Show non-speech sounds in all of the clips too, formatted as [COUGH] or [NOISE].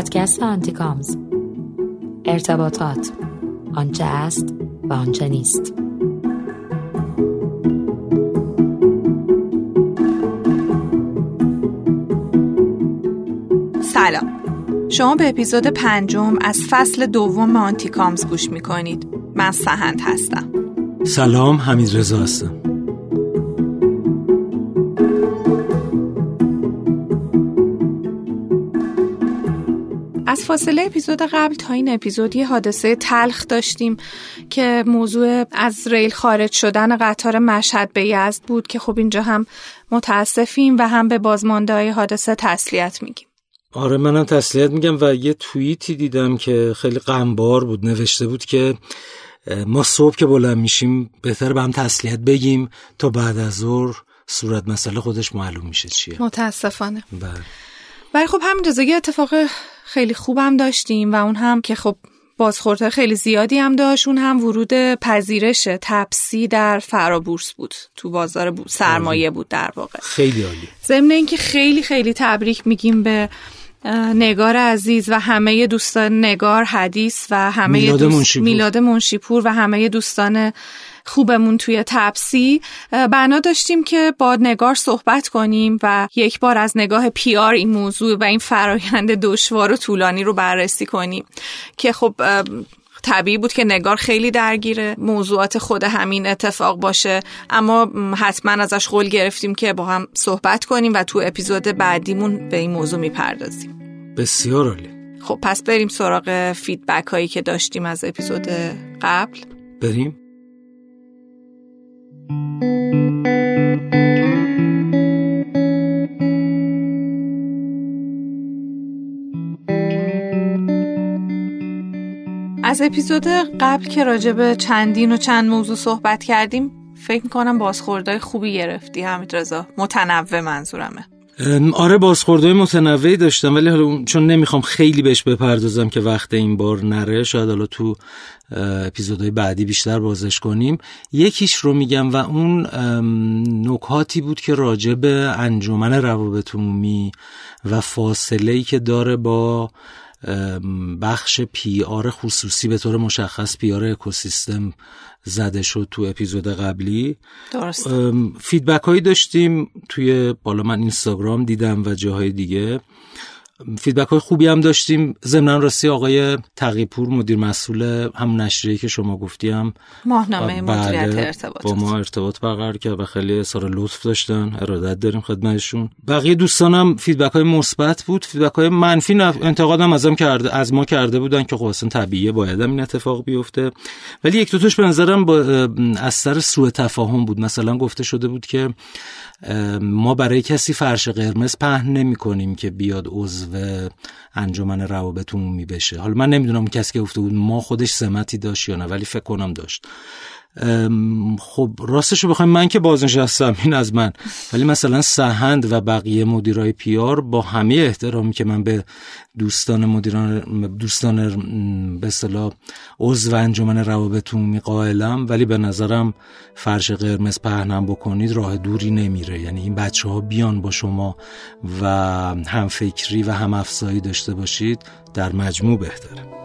پادکست آنتیکامز. ارتباطات. آنچه است و آنچه نیست. سلام. شما به اپیزود پنجم از فصل دوم آنتیکامز گوش می‌کنید. من سهند هستم. سلام حمید رضا هستم. از فاصله اپیزود قبل تا این اپیزود یه حادثه تلخ داشتیم که موضوع از ریل خارج شدن قطار مشهد به یزد بود که خب اینجا هم متاسفیم و هم به بازمانده های حادثه تسلیت میگیم. آره منم تسلیت میگم و یه توییتی دیدم که خیلی غمبار بود نوشته بود که ما صبح که بلند میشیم بهتر به هم تسلیت بگیم تا بعد از ظهر صورت مسئله خودش معلوم میشه چیه. متاسفانه. بله. ولی خب همین یه اتفاق خیلی خوبم داشتیم و اون هم که خب بازخورده خیلی زیادی هم داشت اون هم ورود پذیرش تپسی در فرابورس بود. تو بازار بود سرمایه بود در واقع. خیلی عالی. ضمن اینکه خیلی خیلی تبریک میگیم به نگار عزیز و همه دوستان نگار حدیث و همه میلاد, دوست... میلاد منشیپور و همه دوستان خوبمون توی تپسی. بنا داشتیم که با نگار صحبت کنیم و یک بار از نگاه پیار این موضوع و این فرایند دشوار و طولانی رو بررسی کنیم. که خب طبیعی بود که نگار خیلی درگیر موضوعات خود همین اتفاق باشه. اما حتما ازش قول گرفتیم که با هم صحبت کنیم و تو اپیزود بعدیمون به این موضوع می‌پردازیم. بسیار عالی. خب پس بریم سراغ فیدبک هایی که داشتیم از اپیزود قبل. بریم. از اپیزود قبل که راجع به چندین و چند موضوع صحبت کردیم فکر می‌کنم بازخوردهای خوبی گرفتی حمید رضا. متنوع منظورمه. آره بازخوردهای متنوعی داشتم ولی حالا چون نمی‌خوام خیلی بهش بپردازم که وقت این بار نره شاید حالا تو اپیزودهای بعدی بیشتر بازش کنیم. یکیش رو میگم و اون نکاتی بود که راجع به انجمن روابط عمومی و فاصله ای که داره با بخش PR خصوصی به طور مشخص PR اکوسیستم زده شد تو اپیزود قبلی. درست feedback هایی داشتیم توی بالا من اینستاگرام دیدم و جاهای دیگه. feedback های خوبی هم داشتیم. ضمن راستی آقای تقیپور مدیر مسئول هم نشریه که شما گفتیم. ماهنامه مدیریت ارتباطات. با ما ارتباط برقرار کرد و خیلی اظهار لطف داشتن. ارادت داریم خدمتشون. بقیه دوستانم feedback های مثبت بود. feedback های منفی انتقادم ازم کرده از ما کرده بودن که خب اصلا طبیعیه باید این اتفاق بیفته. ولی یک دو تاش به نظرم با از سر سوء تفاهم بود. مثلا گفته شده بود که ما برای کسی فرش قرمز پهن نمی کنیم که بیاد عضو انجمن روابط عمومی بشه. حالا من نمی‌دونم کسی که گفته بود ما خودش سمتی داشت یا نه ولی فکر کنم داشت. خب راستش رو بخوایم من که بازنشستم این از من. ولی مثلا سهند و بقیه مدیرای پیار با همه احترامی که من به دوستان مدیران دوستان به اصطلاح عضو انجمن روابط عمومی قائلم ولی به نظرم فرش قرمز پهنم بکنید راه دوری نمیره. یعنی این بچه ها بیان با شما و هم فکری و هم افزایی داشته باشید در مجموع بهتره.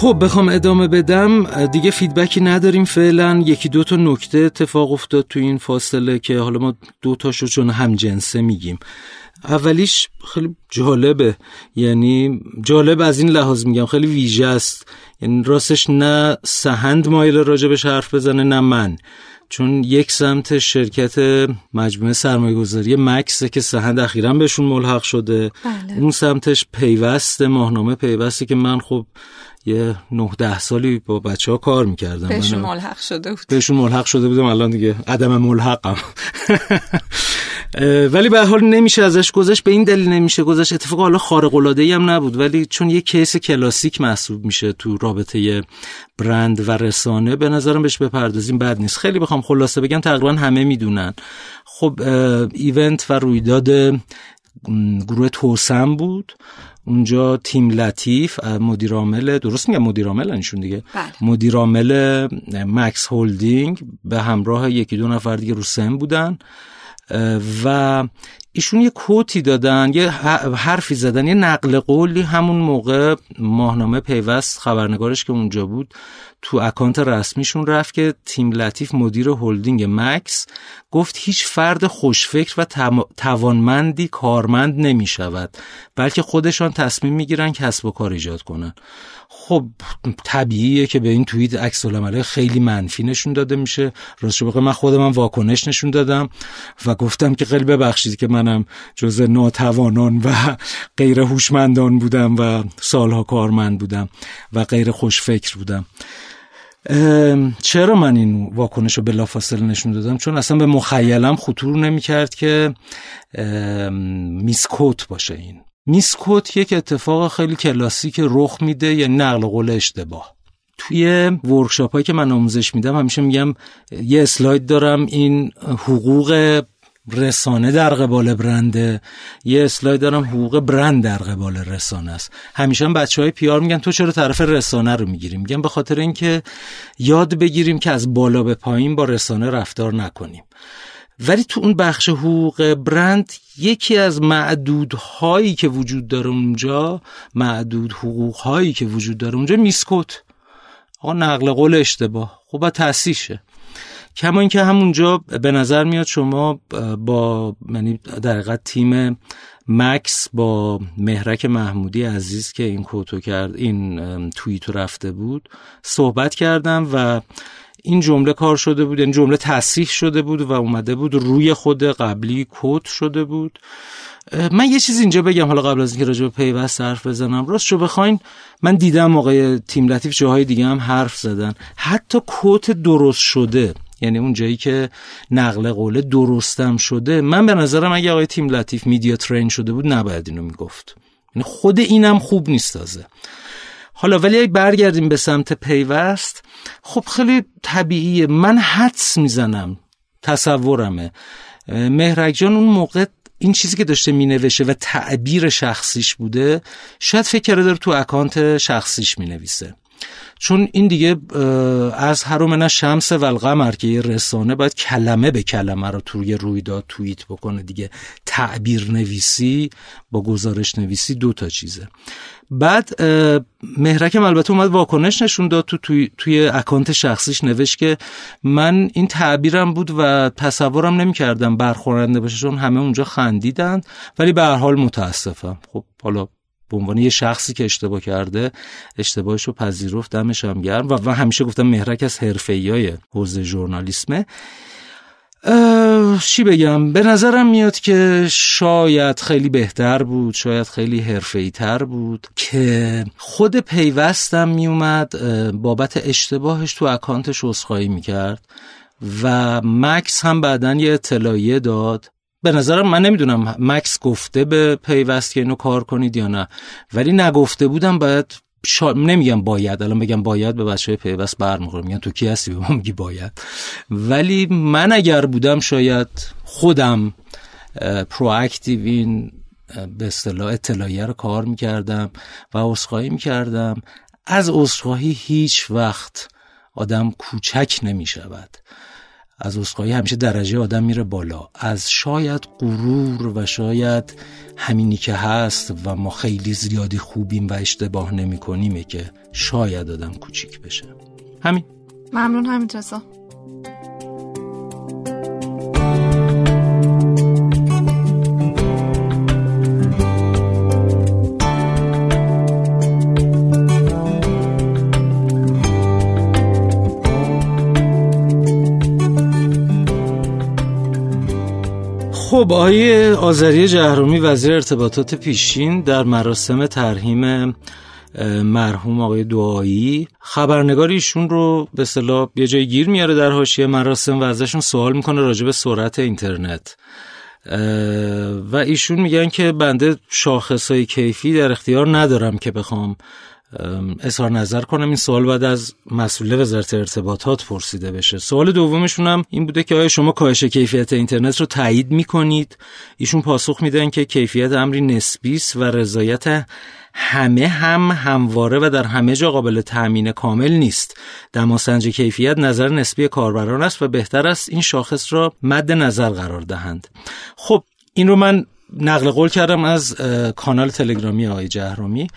خب بخوام ادامه بدم. دیگه فیدبکی نداریم فعلا. یکی دو تا نکته اتفاق افتاد تو این فاصله که حالا ما دو تاشو چون هم جنسه میگیم. اولیش خیلی جالبه. یعنی جالب از این لحاظ میگم خیلی ویژه است. یعنی راستش نه سهند مایل راجبش حرف بزنه نه من. چون یک سمت شرکت مجموعه سرمایه گذاری مکسه که سهند اخیرا بهشون ملحق شده. بله. اون سمتش پیوست ماهنامه پیوسته که من خب یه نه ده سالی با بچه ها کار می‌کردم بهشون ملحق شده بود. بهشون ملحق شده بودم. الان دیگه عدم ملحقم. [LAUGHS] ولی به حال نمیشه ازش گذشت. به این دلیل نمیشه گذشت. اتفاق حالا خارق العاده هم نبود. ولی چون یه کیس کلاسیک محسوب میشه تو رابطه برند و رسانه به نظرم بهش بپردازیم. بد نیست. خیلی بخوام خلاصه بگم تقریبا همه می‌دونن. خب ایونت و رویداد گروه توسم بود. اونجا تیم لطیف مدیر عامل درست میگم مدیر عامل ایشون دیگه بله. مدیر عامل مکس هولدینگ به همراه یکی دو نفر دیگه رو سن بودن و ایشون یه quote ی دادن یه حرفی زدن یه نقل قولی همون موقع ماهنامه پیوست خبرنگارش که اونجا بود تو account رسمیشون رفت که تیم لطیف مدیر هلدینگ مکس گفت هیچ فرد خوشفکر و توانمندی کارمند نمی شود بلکه خودشان تصمیم می‌گیرن کسب و کار ایجاد کنن. خب طبیعیه که به این توییت عکس خیلی منفی نشون داده میشه. راستش بخوام من خودم واکنش نشون دادم و گفتم که خیلی ببخشید که منم جز ناتوانان و غیر هوشمندان بودم و سالها کارمند بودم و غیر خوشفکر بودم. چرا من این واکنش رو بلافاصله نشون دادم؟ چون اصلا به مخیلم خطور نمی‌کرد که میسکوت باشه این. میسکوت یک اتفاق خیلی کلاسیک رخ میده یا نقل قول اشتباه. توی ورکشاپ هایی که من آموزش میدم همیشه میگم یه اسلاید دارم این حقوق رسانه در قبال برنده یه اسلاید دارم حقوق برند در قبال رسانه است. همیشه هم بچه های پیار میگن تو چرا طرف رسانه رو می‌گیریم میگن به خاطر اینکه یاد بگیریم که از بالا به پایین با رسانه رفتار نکنیم. ولی تو اون بخش حقوق برند یکی از معدودهایی که وجود داره اونجا معدود حقوقهایی که وجود داره اونجا میسکوت. آقا نقل قول اشتباه. خب با تحصیشه کما اینکه همونجا به نظر میاد شما با یعنی در تیم مکس با مهرک محمودی عزیز که این کوتو کرد این توییتو رفته بود صحبت کردم و این جمله کار شده بود این یعنی جمله تصحیح شده بود و اومده بود روی خود قبلی کد شده بود. من یه چیز اینجا بگم حالا قبل از اینکه راجع به پیوست حرف بزنم. راست شو بخواین من دیدم موقع تیم لطیف جاهای دیگه هم حرف زدن. حتی کت درست شده. یعنی اون جایی که نقل قوله درستم شده. من به نظرم اگه آقای تیم لطیف میدیا ترین شده بود نباید اینو می‌گفت. یعنی خود اینم خوب نیست تازه. حالا ولی برگردیم به سمت پیوست خب خیلی طبیعیه. من حدس می‌زنم. تصورمه. مهرک جان اون موقع این چیزی که داشته مینوشه و تعبیر شخصیش بوده شاید فکر داره تو اکانت شخصیش می‌نویسه. چون این دیگه از هر شمس و القمر که رسانه باید کلمه به کلمه رو توی رویداد توییت بکنه دیگه. تعبیر نویسی با گزارش نویسی دو تا چیزه. بعد مهرکم البته اومد واکنش نشون داد تو توی, توی اکانت شخصیش نوشت که من این تعبیرم بود و تصورم نمی‌کردم برخورنده باشه چون همه اونجا خندیدن ولی به هر حال متاسفم. خب حالا به عنوان یه شخصی که اشتباه کرده اشتباهش رو پذیرفت دمش هم گرم. و, و همیشه گفتم مهرک از حرفه‌ای حوزه ژورنالیسمه. چی بگم؟ به نظرم میاد که شاید خیلی بهتر بود شاید خیلی حرفه‌ای تر بود که خود پیوستم میومد بابت اشتباهش تو اکانتش عذرخواهی می‌کرد. و مکس هم بعدا یه اطلاعیه داد به نظرم من نمی‌دونم مکس گفته به پیوست که اینو کار کنید یا نه. ولی نگفته بودم باید شا... نمیگم باید الان بگم باید به بچه پیوست برمیخورم میگن تو کی هستی؟ به ما میگی باید. ولی من اگر بودم شاید خودم پرواکتیو این به اصطلاح اطلاعیه رو کار می‌کردم و عذرخواهی می‌کردم. از عذرخواهی هیچ وقت آدم کوچک نمی‌شود. از اسخایی همیشه درجه آدم میره بالا. از شاید غرور و شاید همینی که هست و ما خیلی زیادی خوبیم و اشتباه نمی کنیمه که شاید آدم کوچیک بشه. همین. ممنون همین خب آقای آذری جهرومی وزیر ارتباطات پیشین در مراسم ترهیم مرحوم آقای دعایی. خبرنگار ایشون رو به صلاح یه جای گیر میاره در حاشیه مراسم و ازشون سوال می‌کنه راجع به سرعت اینترنت. و ایشون میگن که بنده شاخصهای کیفی در اختیار ندارم که بخوام اظهار نظر کنم این سوال بعد از مسئول وزارت ارتباطات پرسیده بشه. سوال دومشون هم این بوده که آیا شما کاهش کیفیت اینترنت رو تایید می‌کنید؟ ایشون پاسخ میدن که کیفیت امری نسبی است و رضایت همه هم همواره و در همه جا قابل تأمین کامل نیست. دماسنج کیفیت نظر نسبی کاربران است و بهتر است این شاخص را مد نظر قرار دهند. خب این رو من نقل قول کردم از کانال تلگرامی آقای جهرومی.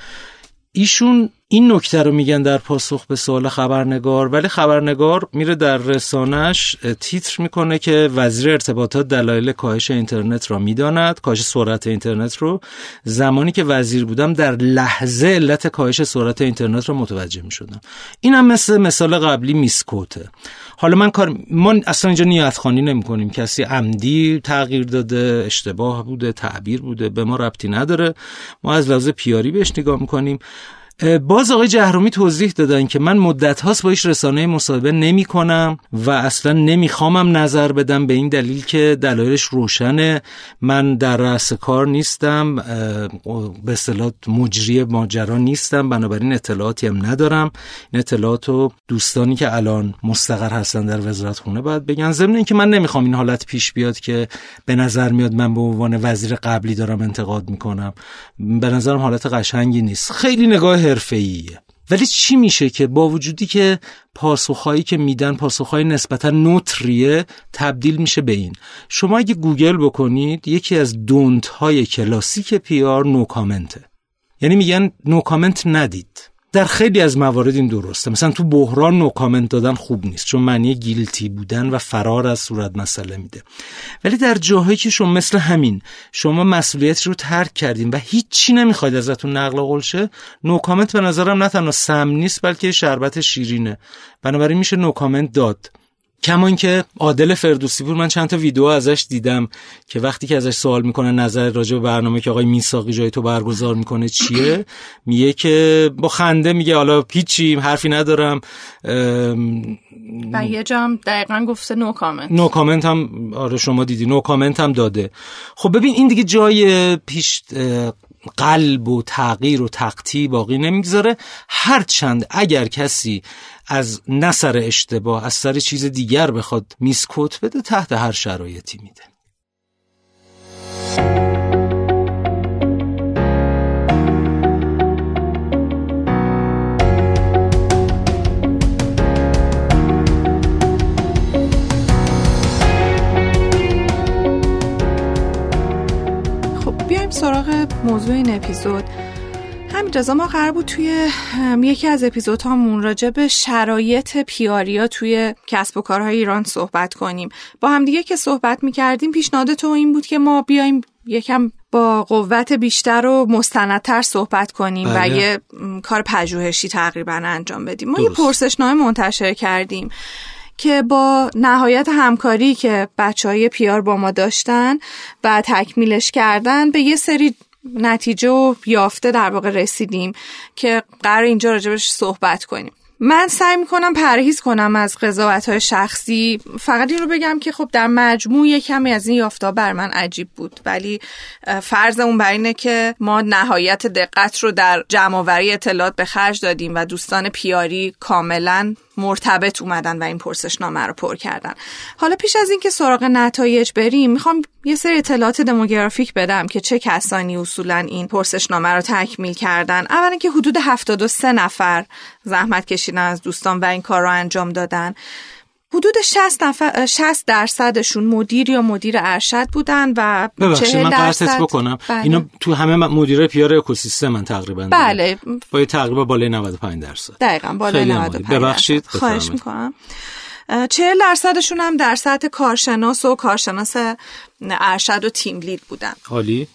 ایشون این نکته رو میگن در پاسخ به سوال خبرنگار ولی خبرنگار میره در رسانش تیتر می‌کنه که وزیر ارتباطات دلایل کاهش اینترنت را می‌داند کاهش سرعت اینترنت رو. زمانی که وزیر بودم در لحظه علت کاهش سرعت اینترنت رو متوجه می‌شدم. این هم مثل مثال قبلی میسکوته حالا من کار ما اصلا اینجا نیت خانی نمی کنیم کسی عمدی تغییر داده اشتباه بوده تعبیر بوده به ما ربطی نداره. ما از لحاظ پیاری بهش نگاه می‌کنیم. باز آقای جهرومی توضیح دادن که من مدت هاست با ایش رسانه مصاحبه نمی کنم و اصلا نمیخوامم نظر بدم به این دلیل که دلایلش روشنه. من در رأس کار نیستم به اصطلاح مجری ماجرا نیستم. بنابراین اطلاعاتی هم ندارم. این اطلاعات و دوستانی که الان مستقر هستن در وزارت خونه باید بگن. ضمن اینکه من نمی‌خوام این حالت پیش بیاد که به نظر میاد من به عنوان وزیر قبلی دارم انتقاد می‌کنم. به نظرم حالت قشنگی نیست. خیلی نگاه حرفه‌ایه. ولی چی میشه که با وجودی که پاسخهایی که میدن پاسخهای نسبتا نوتریه تبدیل میشه به این. شما اگه گوگل بکنید یکی از don't های کلاسیک PR no comment ه یعنی میگن no comment ندید. در خیلی از موارد این درسته. مثلا تو بحران no comment دادن خوب نیست چون معنی guilty بودن و فرار از صورت مسئله میده. ولی در جاهایی که شما مثل همین شما مسئولیت رو ترک کردین و هیچی نمی‌خواید ازتون نقل قول شه no comment به نظرم نه تنها سم نیست بلکه شربت شیرینه. بنابراین میشه نو کامنت داد. کمان که عادل فردوسی بود من چند تا ویدیو ازش دیدم که وقتی که ازش سوال می‌کنه نظر راجع به برنامه که آقای میساقی جای تو برگزار می‌کنه چیه میگه که با خنده میگه حالا هیچی حرفی ندارم و یه جام دقیقا گفته نو کامنت نو کامنت هم آره شما دیدی نو کامنت هم داده. خب ببین این دیگه جای پیش قلب و تغییر و تقطی باقی نمی‌گذاره. هرچند اگر کسی از نسر اشتباه از سر چیز دیگر بخواد میسکوت بده تحت هر شرایطی میده. خب سراغ موضوع این اپیزود. رضا ما قرار بود توی یکی از اپیزودهامون راجع به شرایط پیاریا توی کسب و کارهای ایران صحبت کنیم. با همدیگه که صحبت می‌کردیم پیشنهاد تو این بود که ما بیایم یکم با قوت بیشتر و مستندتر صحبت کنیم و بله. یه کار پژوهشی تقریبا انجام بدیم. ما یه پرسشنامه منتشر کردیم که با نهایت همکاری که بچه های پیار با ما داشتن و تکمیلش کردن به یه سری نتیجه و یافته در واقع رسیدیم که قرار اینجا راجبش صحبت کنیم. من سعی می‌کنم پرهیز کنم از قضاوت های شخصی. فقط این رو بگم که خب در مجموع کمی از این یافتا بر من عجیب بود. ولی فرض اون بر اینه که ما نهایت دقت رو در جمعآوری اطلاعات به خرج دادیم و دوستان پیاری کاملا مرتبط اومدن و این پرسشنامه رو پر کردن. حالا پیش از اینکه سراغ نتایج بریم می‌خوام یه سری اطلاعات دموگرافیک بدم که چه کسانی اصولا این پرسشنامه رو تکمیل کردن. اولا که حدود 73 نفر زحمت کشیدن از دوستان و این کار رو انجام دادن حدود 60 نفر 60 درصدشون مدیر یا مدیر ارشد بودن و ببخشید من قصدت بکنم بله. اینا تو همه مدیر پیار اکوسیستم من تقریبا بله با یه تقریبا بالای 95 درصد دقیقا بالای خیلی 95 عالی. ببخشید، درصد. خواهش. می‌کنم چهل درصدشون هم در سطح کارشناس و کارشناس ارشد و تیم لید بودن عالی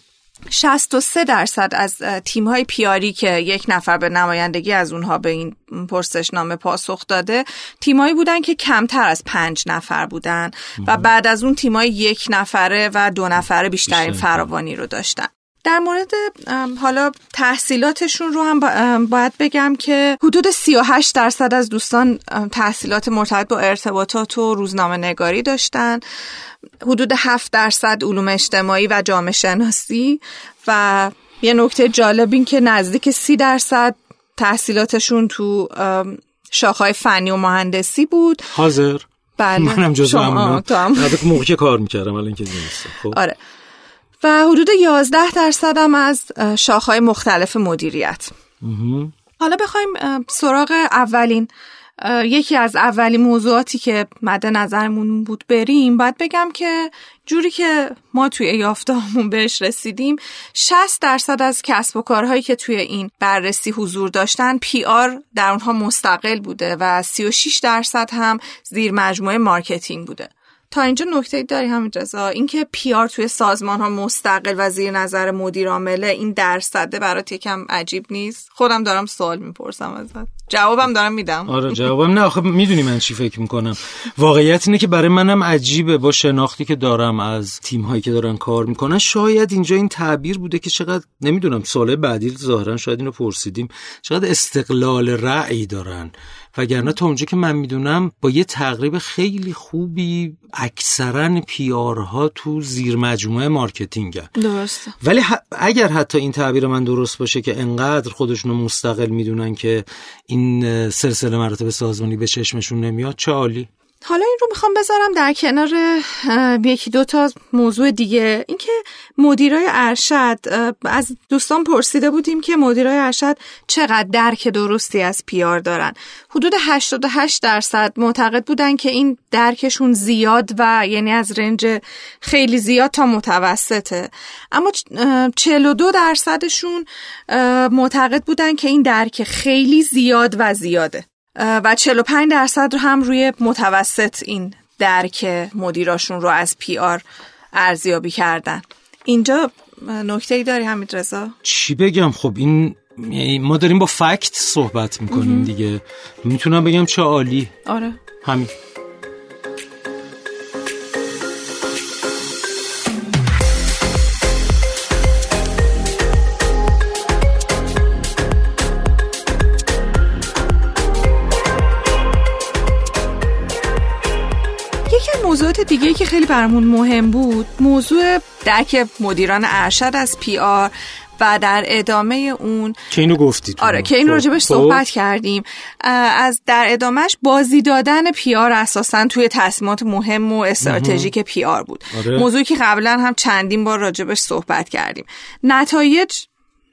63 درصد از تیم های پیاری که یک نفر به نمایندگی از اونها به این پرسشنامه پاسخ داده تیمایی بودن که کمتر از پنج نفر بودن و بعد از اون تیمای یک نفره و دو نفره بیشترین بیشترین فراوانی رو داشتن. در مورد حالا تحصیلاتشون رو هم باید بگم که حدود 38 درصد از دوستان تحصیلات مرتبط با ارتباطات و روزنامه نگاری داشتن. حدود 7 درصد علوم اجتماعی و جامعه شناسی و یه نکته جالب این که نزدیک 30 درصد تحصیلاتشون تو شاخهای فنی و مهندسی بود. حاضر. بله. منم جز شما تو هم. موقع کار می‌کردم الان که خب. آره. و حدود 11 درصد هم از شاخهای مختلف مدیریت. حالا بخوایم سراغ اولین یکی از اولین موضوعاتی که مد نظرمون بود بریم. باید بگم که جوری که ما توی یافتهامون بهش رسیدیم 60 درصد از کسب و کارهایی که توی این بررسی حضور داشتن پی آر در اونها مستقل بوده و 36 درصد هم زیر مجموعه marketing بوده. تا اینجا نکته داری همین اینکه PR توی سازمان ها مستقل و زیر نظر مدیر عامله این درصده برات یکم عجیب نیست؟ خودم دارم سوال می‌پرسم ازت. جوابم دارم میدم. آره جوابم نه. آخه می‌دونی من چی فکر می‌کنم. واقعیت اینه که برای منم عجیبه با شناختی که دارم از تیم هایی که دارن کار می‌کنن. شاید اینجا این تعبیر بوده که چقدر نمی‌دونم سال بعدی ظاهرا شاید اینو پرسیدیم. چقدر استقلال رأی دارن. وگرنه تا اونجا که من می‌دونم با یه تقریب خیلی خوبی اکثرا PR ها تو زیر مجموعه marketing درسته. ولی اگر حتی این تعبیر من درست باشه که انقدر خودشونو مستقل می‌دونن که این سلسله مراتب سازمانی به چشمشون نمیاد چه عالی. حالا این رو می‌خوام بذارم در کنار یکی دو تا موضوع دیگه. اینکه مدیرای ارشد از دوستان پرسیده بودیم که مدیرای ارشد چقدر درک درستی از پیار دارن. حدود 88 درصد معتقد بودن که این درکشون زیاد و یعنی از رنج خیلی زیاد تا متوسطه. اما 42 درصدشون معتقد بودن که این درک خیلی زیاد و زیاده. و 45 درصد رو هم روی متوسط این درک مدیراشون رو از پی آر ارزیابی کردن. اینجا نکته ای داری حمید رضا؟ چی بگم؟ خب این یعنی ما داریم با فکت صحبت می‌کنیم دیگه. می‌تونم بگم چه عالی. آره. همین. موضوعات دیگه که خیلی برامون مهم بود موضوع درک مدیران ارشد از PR و در ادامه اون که اینو گفتید آره که این خب، راجبش خب. صحبت کردیم از در ادامهش بازی دادن PR اساسا توی تصمیمات مهم و استراتژیک PR بود آره. موضوعی که قبلا هم چندین بار راجبش صحبت کردیم نتایج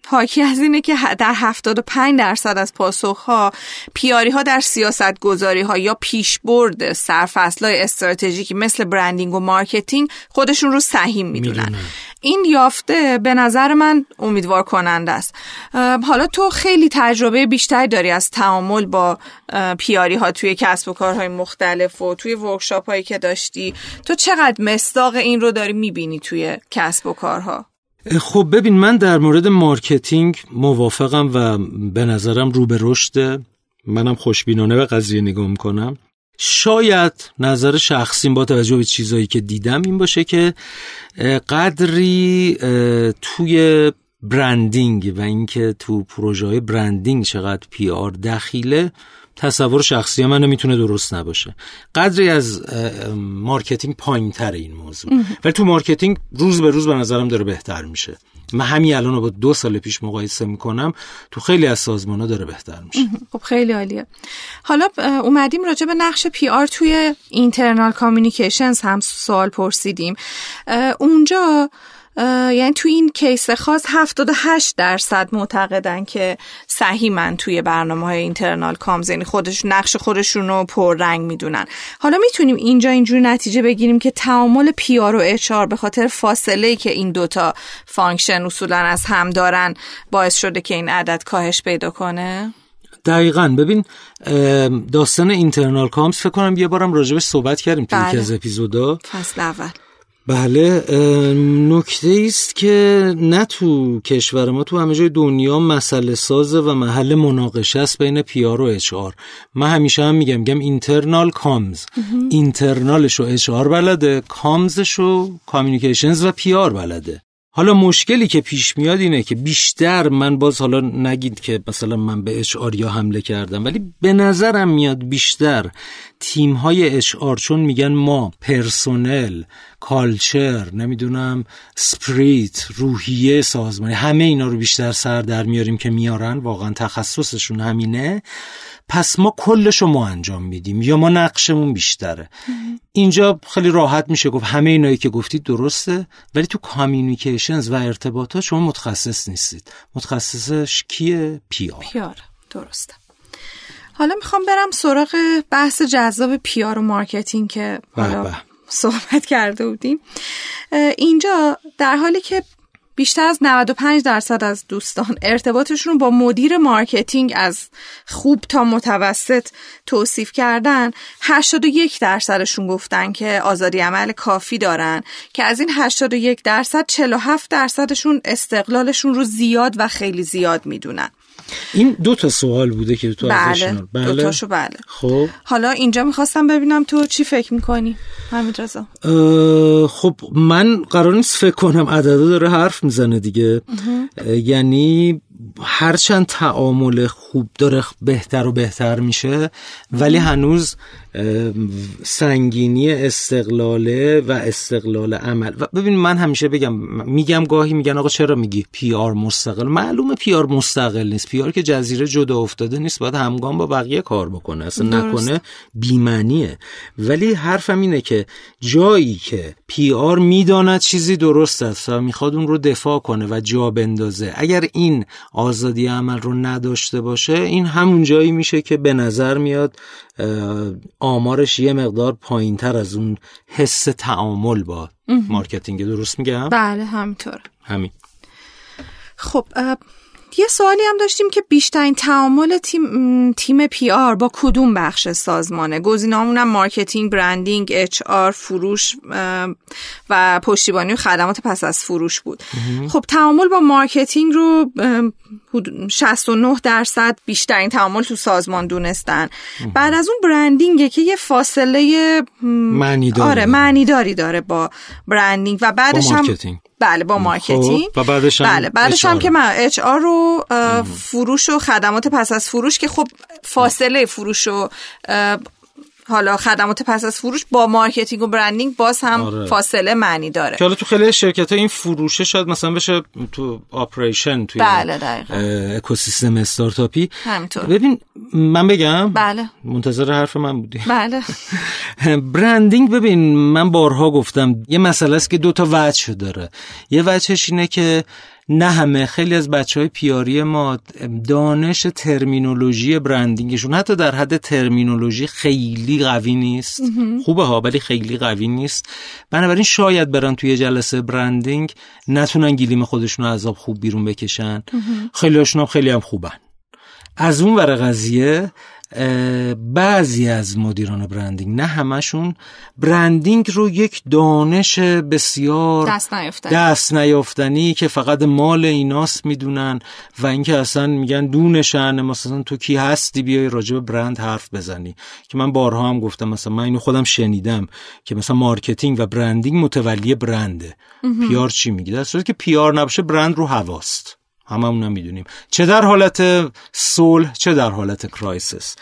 حاکی از اینه که در 75 درصد از پاسخها PR ی ها در سیاست گذاری ها یا پیشبرد سرفصل های استراتژیکی مثل branding و marketing خودشون رو سهیم می‌دونن. این یافته به نظر من امیدوار کننده است حالا تو خیلی تجربه بیشتری داری از تعامل با PR ی ها توی کسب و کارهای مختلف و توی workshop هایی که داشتی. تو چقدر مصداق این رو داری می‌بینی توی کسب و کارها؟ خب ببین من در مورد marketing موافقم و به نظرم رو به رشد منم خوشبینانه به قضیه نگاه می‌کنم. شاید نظر شخصیم با توجه به چیزایی که دیدم این باشه که قدری توی branding و اینکه تو پروژه های branding چقدر PR دخیله تصور شخصی من می‌تونه درست نباشه. قدری از marketing پایین تر این موضوع. ولی تو marketing روز به روز به نظرم داره بهتر میشه. من همین الان رو با دو سال پیش مقایسه می‌کنم تو خیلی از سازمان ها داره بهتر میشه. خب خیلی عالیه. حالا اومدیم راجع به نقش PR توی internal communications هم سوال پرسیدیم. اونجا یعنی توی این case خاص 78 درصد معتقدن که صحیح من توی برنامه های internal comms یعنی خودش نقش خودشون رو پر رنگ می‌دونن. حالا می‌تونیم اینجا اینجور نتیجه بگیریم که تعامل PR و HR به خاطر فاصله که این دوتا function اصولا از هم دارن باعث شده که این عدد کاهش پیدا کنه؟ دقیقا. ببین داستان internal comms فکر کنم یه بارم راجبش صحبت کردیم توی بله. از اپیزودا. فصل اول. بله نکته است که نه تو کشور ما تو همه جای دنیا مسئله سازه و محل مناقشه است بین PR و HR من همیشه هم میگم میگم internal comms internal ش و HR بلده comms ش و communications و PR بلده. حالا مشکلی که پیش میاد اینه که بیشتر من باز حالا نگید که مثلا من به اچ یا حمله کردم ولی به نظرم میاد بیشتر تیم های اچ چون میگن ما پرسونل کالچر نمی‌دونم سپریت روحیه سازمانی همه اینا رو بیشتر سر در میاریم که میارن واقعا تخصصشون همینه. پس ما کلش رو ما انجام میدیم یا ما نقشمون بیشتره. اینجا خیلی راحت میشه گفت همه اینایی که گفتید درسته ولی تو communications و ارتباطات شما متخصص نیستید. متخصصش کیه؟ پیار. پیار. درسته. حالا می‌خوام برم سراغ بحث جذاب PR و marketing که حالا صحبت کرده بودیم. اینجا در حالی که بیشتر از 95 درصد از دوستان ارتباطشون رو با مدیر marketing از خوب تا متوسط توصیف کردن. 81 درصدشون گفتن که آزادی عمل کافی دارن که از این 81 درصد 47 درصدشون استقلالشون رو زیاد و خیلی زیاد می‌دونن. این دو تا سوال بوده که تو بله, بله. دو تاشو بله. خب. حالا اینجا می‌خواستم ببینم تو چی فکر می‌کنی حمید رضا؟ خب من قرار نیست فکر کنم عددا داره حرف می‌زنه دیگه. یعنی هرچند تعامل خوب داره بهتر و بهتر میشه ولی هنوز سنگینی استقلاله و استقلال عمل. و ببین من همیشه بگم میگم گاهی میگن آقا چرا میگی PR مستقل؟ معلومه PR مستقل نیست. PR که جزیره جدا افتاده نیست باید همگام با بقیه کار بکنه. اصلا نکنه بی‌معنیه ولی حرفم اینه که جایی که PR می‌داند چیزی درست است و می‌خواد اون رو دفاع کنه و جا بندازه. اگر این آزادی عمل رو نداشته باشه این همون جایی میشه که به نظر میاد آمارش یه مقدار پایین تر از اون حس تعامل با marketing درست میگم؟ بله همینطور همین. خب یه سوالی هم داشتیم که بیشترین تعامل تیم تیم PR با کدوم بخش سازمانه؟ گزینه‌مون هم marketing branding HR فروش و پشتیبانی و خدمات پس از فروش بود. خب تعامل با marketing رو 69 درصد بیشترین تعامل تو سازمان دونستن. بعد از اون branding ه که یه فاصله معنی داره آره معنی داری داره با branding. و بعدش هم بله با marketing. خب، و بعدش هم بله بعدش هم که من HR رو فروش و خدمات پس از فروش که خب فاصله فروش و حالا خدمات پس از فروش با marketing و branding باز هم آره. فاصله معنی داره. که حالا تو خیلی شرکت ها این فروشه شاید مثلا بشه تو آپریشن توی بله اکوسیستم استارتاپی همینطور. ببین من بگم بله. منتظر حرف من بودی. بله. [LAUGHS] برندینگ ببین من بارها گفتم یه مسئله است که دو تا وجه داره. یه وجهش اینه که نه همه خیلی از بچه های پیاری ما دانش ترمینولوژی برندینگشون حتی در حد ترمینولوژی خیلی قوی نیست. خوبه ها ولی خیلی قوی نیست. بنابراین شاید برن توی جلسه برندینگ نتونن گلیم خودشون از آب خوب بیرون بکشن. خیلی هاشون خیلی هم خوبن. از اون ور قضیه بعضی از مدیران برندینگ نه همشون برندینگ رو یک دانش بسیار دست نیافتنی, دست نیافتنی که فقط مال ایناست می‌دونن و اینکه اصلا میگن دونشن مثلا تو کی هستی بیای راجع به برند حرف بزنی. که من بارها هم گفتم مثلا من اینو خودم شنیدم که مثلا marketing و branding متولی برنده. PR چی میگی؟ در صورتی که PR نباشه برند رو هواست. هممون می‌دونیم. چه در حالت صلح چه در حالت crisis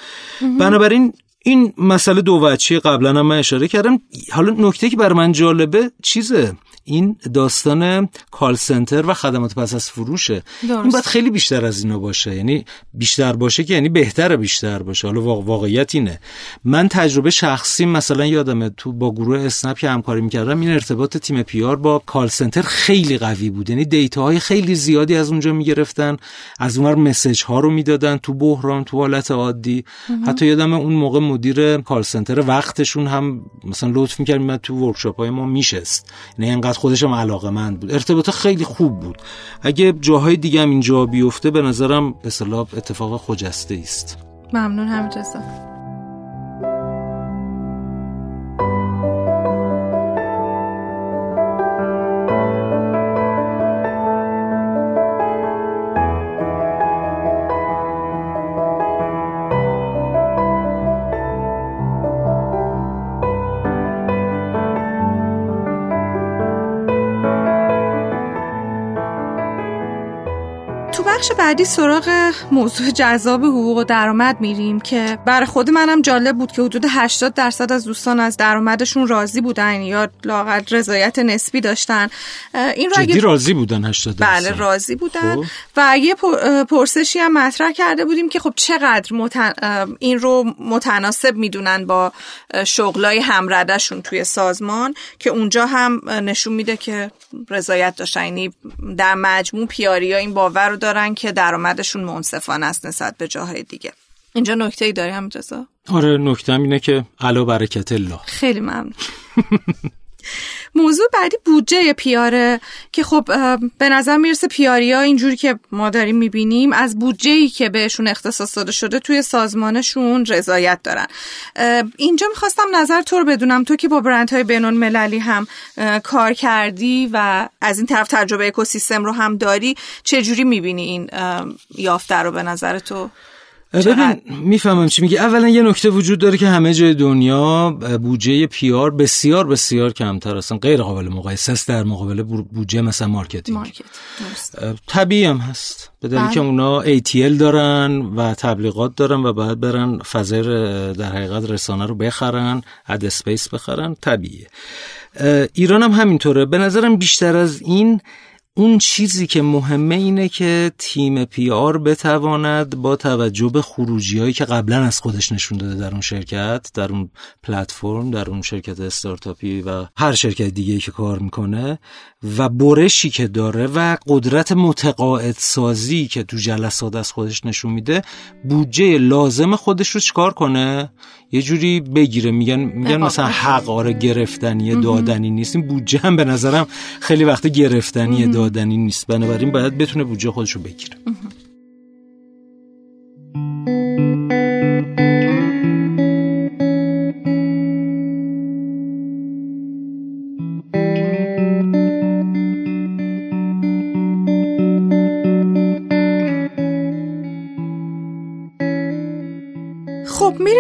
بنابراین این مسئله دو وجهی قبلا هم من اشاره کردم. حالا نکته که برا من جالبه چیزه؟ این داستان call center و خدمات پس از فروشه. این باید خیلی بیشتر از اینا باشه. یعنی بیشتر باشه که یعنی بهتر بیشتر باشه. حالا واقعیت اینه. من تجربه شخصی مثلا یادمه تو با گروه اسنپ که همکاری می‌کردم این ارتباط تیم PR با call center خیلی قوی بود. یعنی data های خیلی زیادی از اونجا می‌گرفتن از اونور message ها رو می‌دادن تو بحران تو حالت عادی. حتی یادم اون موقع مدیر call center وقتشون هم مثلا لطف می‌کرد تو workshop های ما میشست. یعنی انقدر خودشم علاقه‌مند بود. ارتباط خیلی خوب بود. اگه جاهای دیگه هم اینجا بیفته به نظرم به اتفاق خجسته است ممنون حمید بخش بعدی سراغ موضوع جذاب حقوق و درآمد میریم که برای خود منم جالب بود که حدود 80 درصد از دوستان از درآمدشون راضی بودن یا لاقل رضایت نسبی داشتن. این رو جدی راضی بودن 80 درصد؟ بله راضی بودن. خب. و یه پرسشی هم مطرح کرده بودیم که خب چقدر متن... این رو متناسب می‌دونن با شغلای همردشون توی سازمان که اونجا هم نشون میده که رضایت داشتن. یعنی در مجموع پیاری ها این باور رو دارن که درآمدشون منصفانه است نسبت به جاهای دیگه. اینجا نکته ای داری هم جزا آره نکته اینه که علا برکت الله. خیلی ممنون. [LAUGHS] موضوع بعدی بودجه پیاره که خب به نظر می‌رسه ها اینجوری که ما داریم می‌بینیم از بودجه ای که بهشون اختصاص داده شده توی سازمانشون رضایت دارن. اینجا می‌خواستم نظر تو رو بدونم تو که با برندهای بینون مللی هم کار کردی و از این طرف تجربه اکوسیستم رو هم داری چجوری می‌بینی این یافته رو به نظر تو؟ ببین می‌فهمم چی میگی. اولا یه نکته وجود داره که همه جای دنیا بودجه PR بسیار بسیار کمتره. اصلا غیر قابل مقایسه است در مقابل بودجه مثلا marketing. market. طبیعی هم هست. به دلیل که بله. اونا ATL دارن و تبلیغات دارن و باید برن فضای در حقیقت رسانه رو بخرن ad space بخرن. طبیعیه. ایران هم همینطوره. به نظرم بیشتر از این اون چیزی که مهمه اینه که تیم PR بتواند با توجه به خروجی هایی که قبلا از خودش نشون داده در اون شرکت در اون پلتفرم در اون شرکت استارتاپی و هر شرکت دیگه که کار می‌کنه و برشی که داره و قدرت متقاعد سازی که تو جلسات از خودش نشون میده بودجه لازم خودش رو چکار کنه؟ یه جوری بگیره میگن میگن مثلا حق آره گرفتنی دادنی نیست. این بودجه هم به نظرم خیلی وقت گرفتنی دادنی نیست. بنابراین باید بتونه بودجه خودش رو بگیره.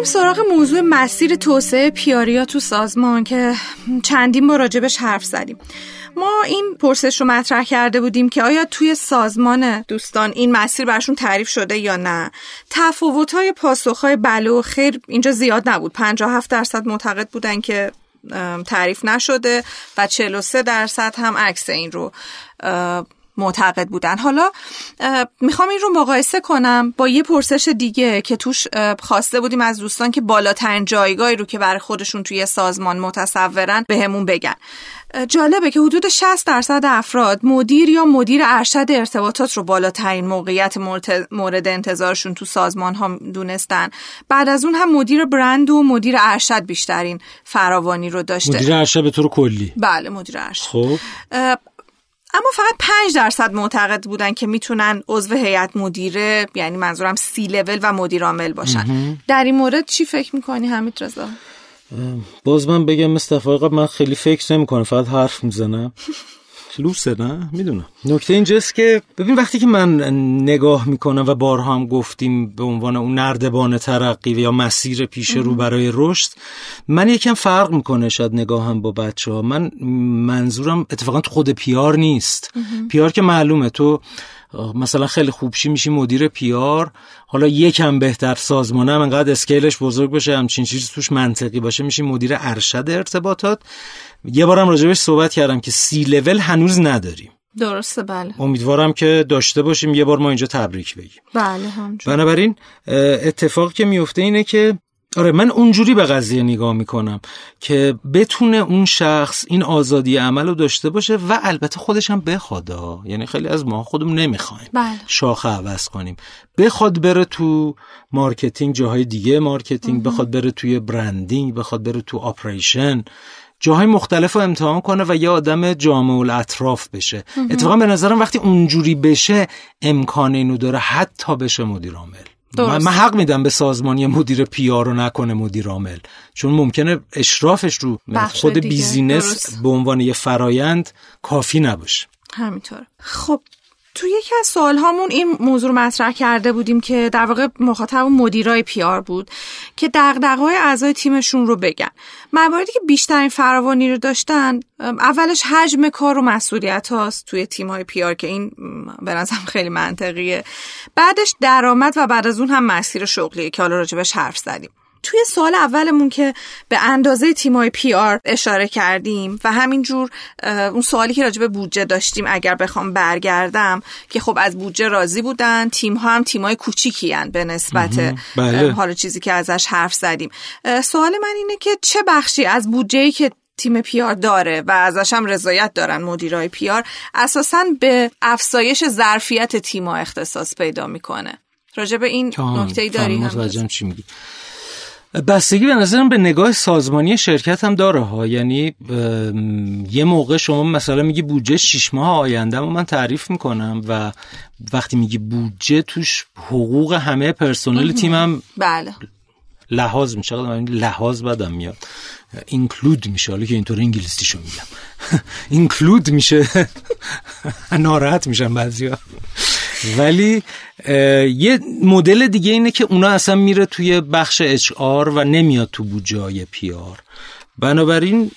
میریم سراغ موضوع مسیر توسعه پیاریا تو سازمان که چندین بار راجبش حرف زدیم. ما این پرسش رو مطرح کرده بودیم که آیا توی سازمان دوستان این مسیر برشون تعریف شده یا نه؟ تفاوت های پاسخ های بله و خیر اینجا زیاد نبود. 57 درصد معتقد بودن که تعریف نشده و 43 درصد هم عکس این رو معتقد بودن. حالا می‌خوام این رو مقایسه کنم با یه پرسش دیگه که توش خواسته بودیم از دوستان که بالاترین جایگاهی رو که برای خودشون توی سازمان متصورن بهمون به بگن جالبه که حدود 60 درصد افراد مدیر یا مدیر ارشد ارتباطات رو بالاترین موقعیت مورد انتظارشون تو سازمان ها دونستن. بعد از اون هم مدیر برند و مدیر ارشد بیشترین فراوانی رو داشته. مدیر ارشد به طور کلی. بله مدیر ارشد. خب. اما فقط 5 درصد معتقد بودن که می‌تونن عضو هیئت مدیره یعنی منظورم سی لول و مدیر عامل باشن. در این مورد چی فکر می‌کنی حمید رضا؟ باز من بگم مثل من خیلی فکر نمی‌کنم فقط حرف می‌زنم. [LAUGHS] لوسه نه؟ می‌دونم. نکته اینجاست که ببین وقتی که من نگاه می‌کنم و بارها هم گفتیم به عنوان اون نردبان ترقی یا مسیر پیش رو برای رشد من یکم فرق می‌کنه شاید نگاهم با بچه ها من منظورم اتفاقا تو خود پیار نیست. پیار که معلومه. تو مثلا خیلی خوبشی میشی مدیر پیار. حالا یکم بهتر سازمانه هم انقدر اسکیلش بزرگ باشه همچین چیزی توش منطقی باشه. میشی مدیر ارشد ارتباطات. یه بارم راجبش صحبت کردم که سی لول هنوز نداریم. درسته بله. امیدوارم که داشته باشیم. یه بار ما اینجا تبریک بگیم. بله همجور بنابراین اتفاق که میفته اینه که آره من اونجوری به قضیه نگاه می‌کنم که بتونه اون شخص این آزادی عمل رو داشته باشه و البته خودش هم بخواد یعنی خیلی از ما خودمون نمی‌خوایم. بله. شاخه عوض کنیم. بخواد بره تو marketing جاهای دیگه marketing بخواد بره توی branding بخواد بره تو operation جاهای مختلف رو امتحان کنه و یه آدم جامع الاطراف بشه. اتفاقا به نظرم وقتی اونجوری بشه امکان اینو داره حتی بشه مدیر عامل. من, حق میدم به سازمانی مدیر PR رو نکنه مدیر عامل. چون ممکنه اشرافش رو خود business به عنوان یه فرایند کافی نباشه. همینطور. خب تو یکی از سوال هامون این موضوع رو مطرح کرده بودیم که در واقع مخاطب مدیرای PR بود که دغدغه‌های اعضای تیمشون رو بگن. مواردی که بیشترین فراوانی رو داشتن اولش حجم کار و مسئولیت هاست توی تیم های PR که این به نظرم خیلی منطقیه. بعدش درآمد و بعد از اون هم مسیر شغلیه که حالا راجبش حرف زدیم. توی سال اولمون که به اندازه تیمای پی آر اشاره کردیم و همینجور اون سوالی که راجع به بودجه داشتیم اگر بخوام برگردم که خب از بودجه راضی بودن تیم ها هم تیمای کوچیکی به نسبت بله. حالا چیزی که ازش حرف زدیم. سوال من اینه که چه بخشی از بودجه که تیم پیار داره و ازش هم رضایت دارن مدیرای پیار اساسا به افزایش ظرفیت تیما اختصاص پیدا می‌کنه؟ راجع به این نکته ای داری هم چی میگی؟ بستگی به نظرم به نگاه سازمانی شرکت هم داره ها. یعنی یه موقع شما مثلا میگی بودجه شیش ماه آینده و من تعریف می‌کنم و وقتی میگی بودجه توش حقوق همه پرسنل تیمم بله. لحاظ میشه. لحاظ بدم میاد. اینکلود میشه. حالا که اینطور انگلیسیشو میگم. [LAUGHS] اینکلود میشه. [LAUGHS] ناراحت میشن بعضیا ولی یه مدل دیگه اینه که اونا اصلا میره توی بخش اچ آر و نمیاد تو بودجه پی آر. بنابراین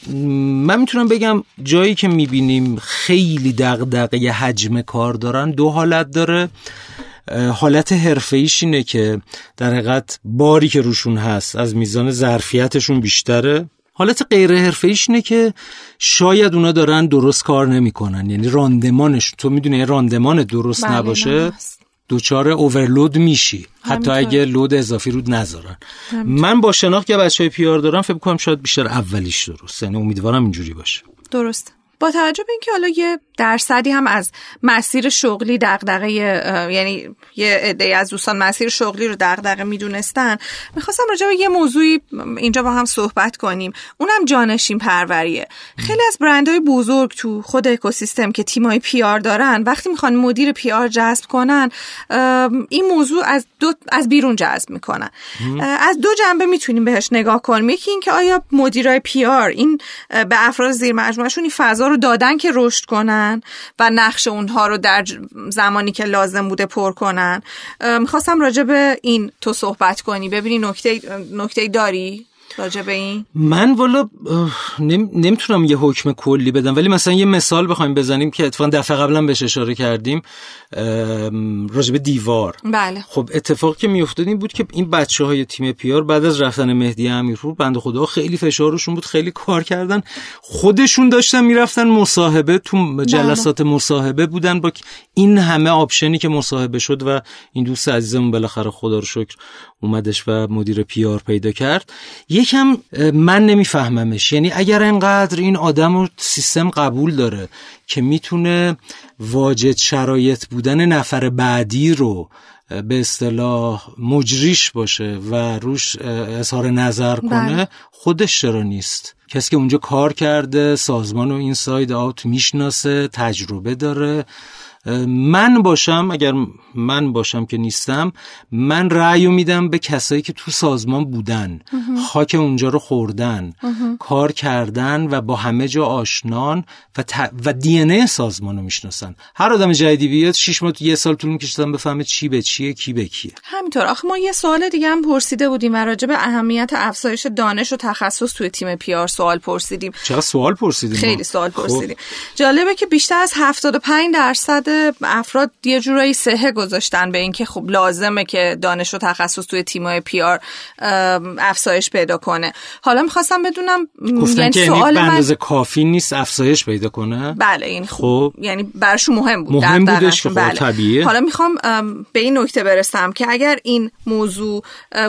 من می‌تونم بگم جایی که می‌بینیم خیلی دغدغه حجم کار دارن دو حالت داره. حالت حرفه‌ایش اینه که در حقیقت باری که روشون هست از میزان ظرفیتشون بیشتره. حالت غیر حرفه‌ایش اینه که شاید اونا دارن درست کار نمی‌کنن. یعنی راندمانش تو می‌دونی راندمان درست بله نباشه دوچار اوورلود میشی. حتی اگه لود اضافی رود نذارن. من با شناخت که بچه های پیار دارم فکر کنم شاید بیشتر اولیش درست. یعنی امیدوارم اینجوری باشه. درست. با توجه به اینکه حالا یه درصدی هم از مسیر شغلی دغدغه یعنی یه عده از دوستان مسیر شغلی رو دغدغه می‌دونستن. می‌خواستم راجع به یه موضوعی اینجا با هم صحبت کنیم. اونم جانشین پروریه. خیلی از برندهای بزرگ تو خود اکوسیستم که تیمای PR دارن وقتی می‌خوان مدیر PR جذب کنن این موضوع از دو از بیرون جذب می‌کنن. از دو جنبه می‌تونیم بهش نگاه کنیم. یکی اینکه آیا مدیرای PR این به افراد زیر مجموعهشون این فضا رو دادن که رشد کنن؟ و نقش اونها رو در زمانی که لازم بوده پر کنن. می‌خواستم راجع به این تو صحبت کنی. ببینی نکته نکته داری؟ راجع به این؟ من والا نمی‌تونم یه حکم کلی بدم ولی مثلا یه مثال بخوایم بزنیم که اتفاقا دفعه قبلا بهش اشاره کردیم. راجع به دیوار. بله. خب اتفاقی که میافتاد این بود که این بچه های تیم پیار بعد از رفتن مهدی امیرپور بنده خدا خیلی فشارشون بود خیلی کار کردن. خودشون داشتن می‌رفتن مصاحبه تو جلسات بله. مصاحبه بودن با این همه option ی که مصاحبه شد و این دوست عزیزمون بالاخره خدا رو شکر اومدش و مدیر PR پیدا کرد. یکم من نمیفهممش. یعنی اگر انقدر این آدم و سیستم قبول داره که می‌تونه واجد شرایط بودن نفر بعدی رو به اصطلاح مجریش باشه و روش اظهار نظر کنه بله. خودش چرا نیست؟ کسی که اونجا کار کرده سازمان و inside out می‌شناسه تجربه داره. من باشم اگر من باشم که نیستم من رأی میدم به کسایی که تو سازمان بودن خاک اونجا رو خوردن کار کردن و با همه جا آشنان و, ت... و دی ان سازمان رو می‌شناسن. هر آدم جدیدی بیاد شش ماه یه سال طول میکشیدن بفهمه چی به چیه کی به کیه. همینطور. آخه ما یه سوال دیگه هم پرسیده بودیم و راجع به اهمیت افزایش دانش و تخصص توی تیم پی آر سوال پرسیدیم. چرا سوال پرسیدیم خیلی سوال خب. پرسیدیم. جالبه که بیشتر از 75 درصد افراد یه جورایی سهه گذاشتن به اینکه خب لازمه که دانش و تخصص توی تیمای پی آر افزایش پیدا کنه. حالا می‌خواستم بدونم گفتن یعنی که یعنی سوال من... کافی نیست افزایش پیدا کنه؟ بله این خب یعنی برشون مهم بود مهم بودش که خب بله. طبیعیه. حالا می‌خوام به این نکته برسم که اگر این موضوع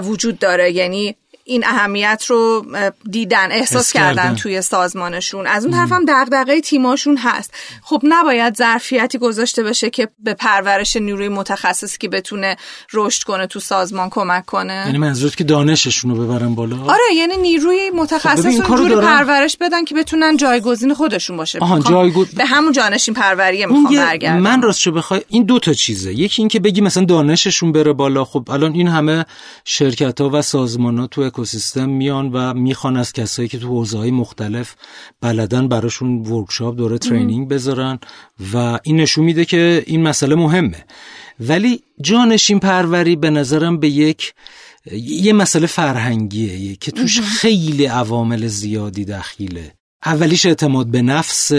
وجود داره یعنی این اهمیت رو دیدن احساس کردن. توی سازمانشون. از اون طرف هم دغدغه تیماشون هست. خب نباید ظرفیتی گذاشته بشه که به پرورش نیروی متخصصی که بتونه رشد کنه تو سازمان کمک کنه. یعنی منظورت که دانششون رو ببرن بالا؟ آره یعنی نیروی متخصص خب جوری پرورش بدن که بتونن جایگزین خودشون باشه. آها جایگو... به همون جانشین پروریه می‌خوام برگردم. من راستش بخوای این دو تا چیزه. یکی اینکه بگی مثلا دانششون بره بالا. خب الان این همه شرکت ها و سازمان ها تو اکوسیستم میان و می‌خوان از کسایی که تو حوزه های مختلف بلدن براشون ورکشاپ دوره ترینینگ بذارن و این نشون میده که این مسئله مهمه. ولی جانشین پروری به نظرم به یک یه مسئله فرهنگیه که توش خیلی عوامل زیادی دخیله. اولیش اعتماد به نفس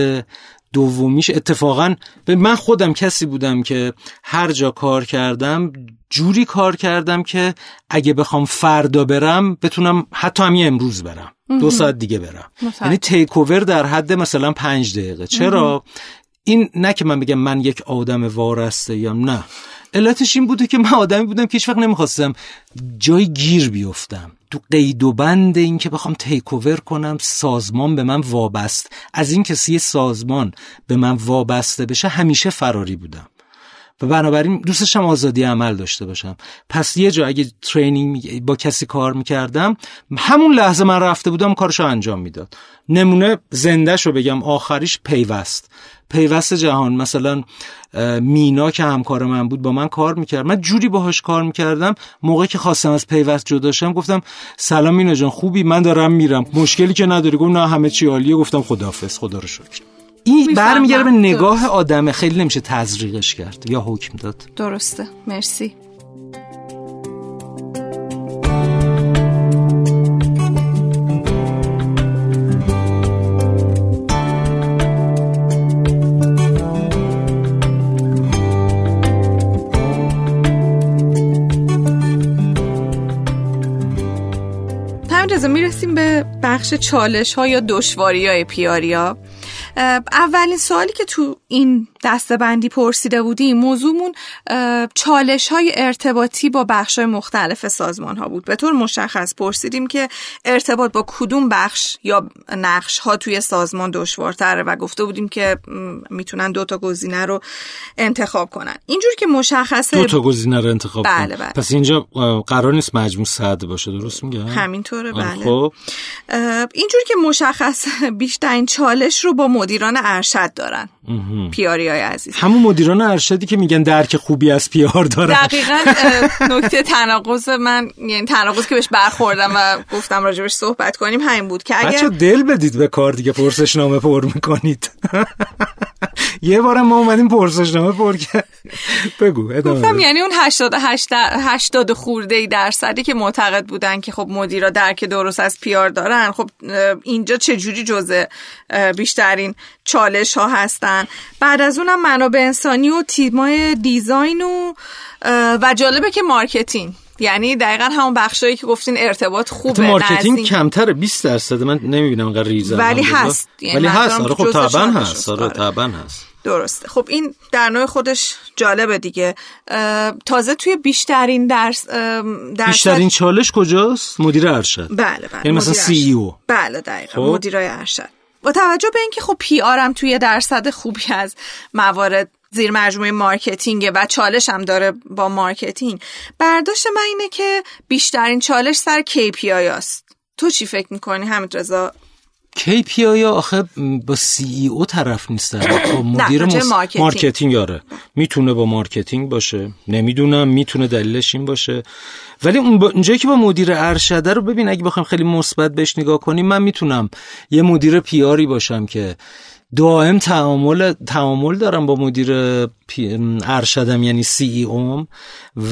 دومیش اتفاقا من خودم کسی بودم که هر جا کار کردم جوری کار کردم که اگه بخوام فردا برم بتونم حتی همین امروز برم. دو ساعت دیگه برم. یعنی تیک در حد مثلا پنج دقیقه. چرا؟ این نه که من بگم من یک آدم وارسته یا نه. علتش این بوده که من آدمی بودم که هیچ وقت نمی‌خواستم جای گیر بیفتم. تو قید و بند این که بخوام تیک اوور کنم سازمان به من وابست. از این کسی سازمان به من وابسته بشه همیشه فراری بودم. و بنابراین دوستشم آزادی عمل داشته باشم. پس یه جا اگه ترینینگ با کسی کار می‌کردم همون لحظه من رفته بودم کارشو انجام می‌داد. نمونه زنده شو بگم آخریش پیوست. پیوست جهان. مثلا مینا که همکار من بود با من کار می‌کرد. من جوری باهاش کار می‌کردم موقعی که خواستم از پیوست جداشم گفتم سلام مینا جان خوبی؟ من دارم میرم. مشکلی که نداری؟ گفت نه همه چی عالیه. گفتم خداحافظ خدا رو شکر. این برمیگرده به نگاه آدمه. خیلی نمیشه تزریقش کرد یا حکم داد. درسته. مرسی. می‌رسیم به بخش چالش ها یا دشواری های پیاریا اولین سوالی که تو این دستبندی پرسیده بودیم موضوعمون چالش های ارتباطی با بخش های مختلف سازمان ها بود. به طور مشخص پرسیدیم که ارتباط با کدوم بخش یا نقش ها توی سازمان دشوارتره و گفته بودیم که می‌تونن دو تا گزینه رو انتخاب کنن. اینجور که مشخصه دو تا گزینه رو انتخاب بله بله. پس اینجا قرار نیست مجموع صد باشه درست میگم؟ همینطوره بله. خب. اینجور که مشخص [LAUGHS] بیشترین چالش رو با مدیران ارشد دارن. پیاری های عزیز. همون مدیران ارشدی که میگن درک خوبی از پیار دارن. دقیقا نکته تناقض من یعنی تناقض که بهش برخوردم و گفتم راجبش صحبت کنیم همین بود که اگر دل بدید به کار دیگه پرسشنامه پر می‌کنید. [LAUGHS] یه بارم ما اومدیم پرسشنامه پر کرد. بگو گفتم یعنی اون 88 80 خورده ای درصدی که معتقد بودن که خب مدیرا درک درست از PR دارن خب اینجا چه جوری جزء بیشترین چالش ها هستن؟ بعد از اونم منابع انسانی و تیمای design و و جالبه که marketing. یعنی دقیقا همون بخشایی که گفتین ارتباط خوبه مارکتینگ کمتره 20 درصد. من نمی‌بینم انقدر ریزه ولی هست. یعنی ولی هست. آره خب طبعا هست. آره طبعا هست. درسته. خب این در نوع خودش جالبه دیگه. تازه توی بیشترین درس, درس بیشترین چالش کجاست؟ مدیر ارشد. بله بله. یعنی مثلا CEO بله دقیقا. خب. مدیرای ارشد. توجه به اینکه خب PR م توی درصد خوبی از موارد زیر مجموعه marketing و چالش هم داره با marketing برداشت من اینه که بیشترین چالش سر KPI است تو چی فکر می‌کنی حمید رضا؟ KPI آخه با CEO طرف نیستن. [COUGHS] با مدیر marketing. marketing آره. می‌تونه با marketing باشه. نمی‌دونم می‌تونه دلیلش این باشه. ولی اون اونجایی که با مدیر ارشده رو ببین اگه بخوام خیلی مثبت بهش نگاه کنیم من می‌تونم یه مدیر PR ی باشم که دائم تعامل تعامل دارم با مدیر ارشدم یعنی CEO م.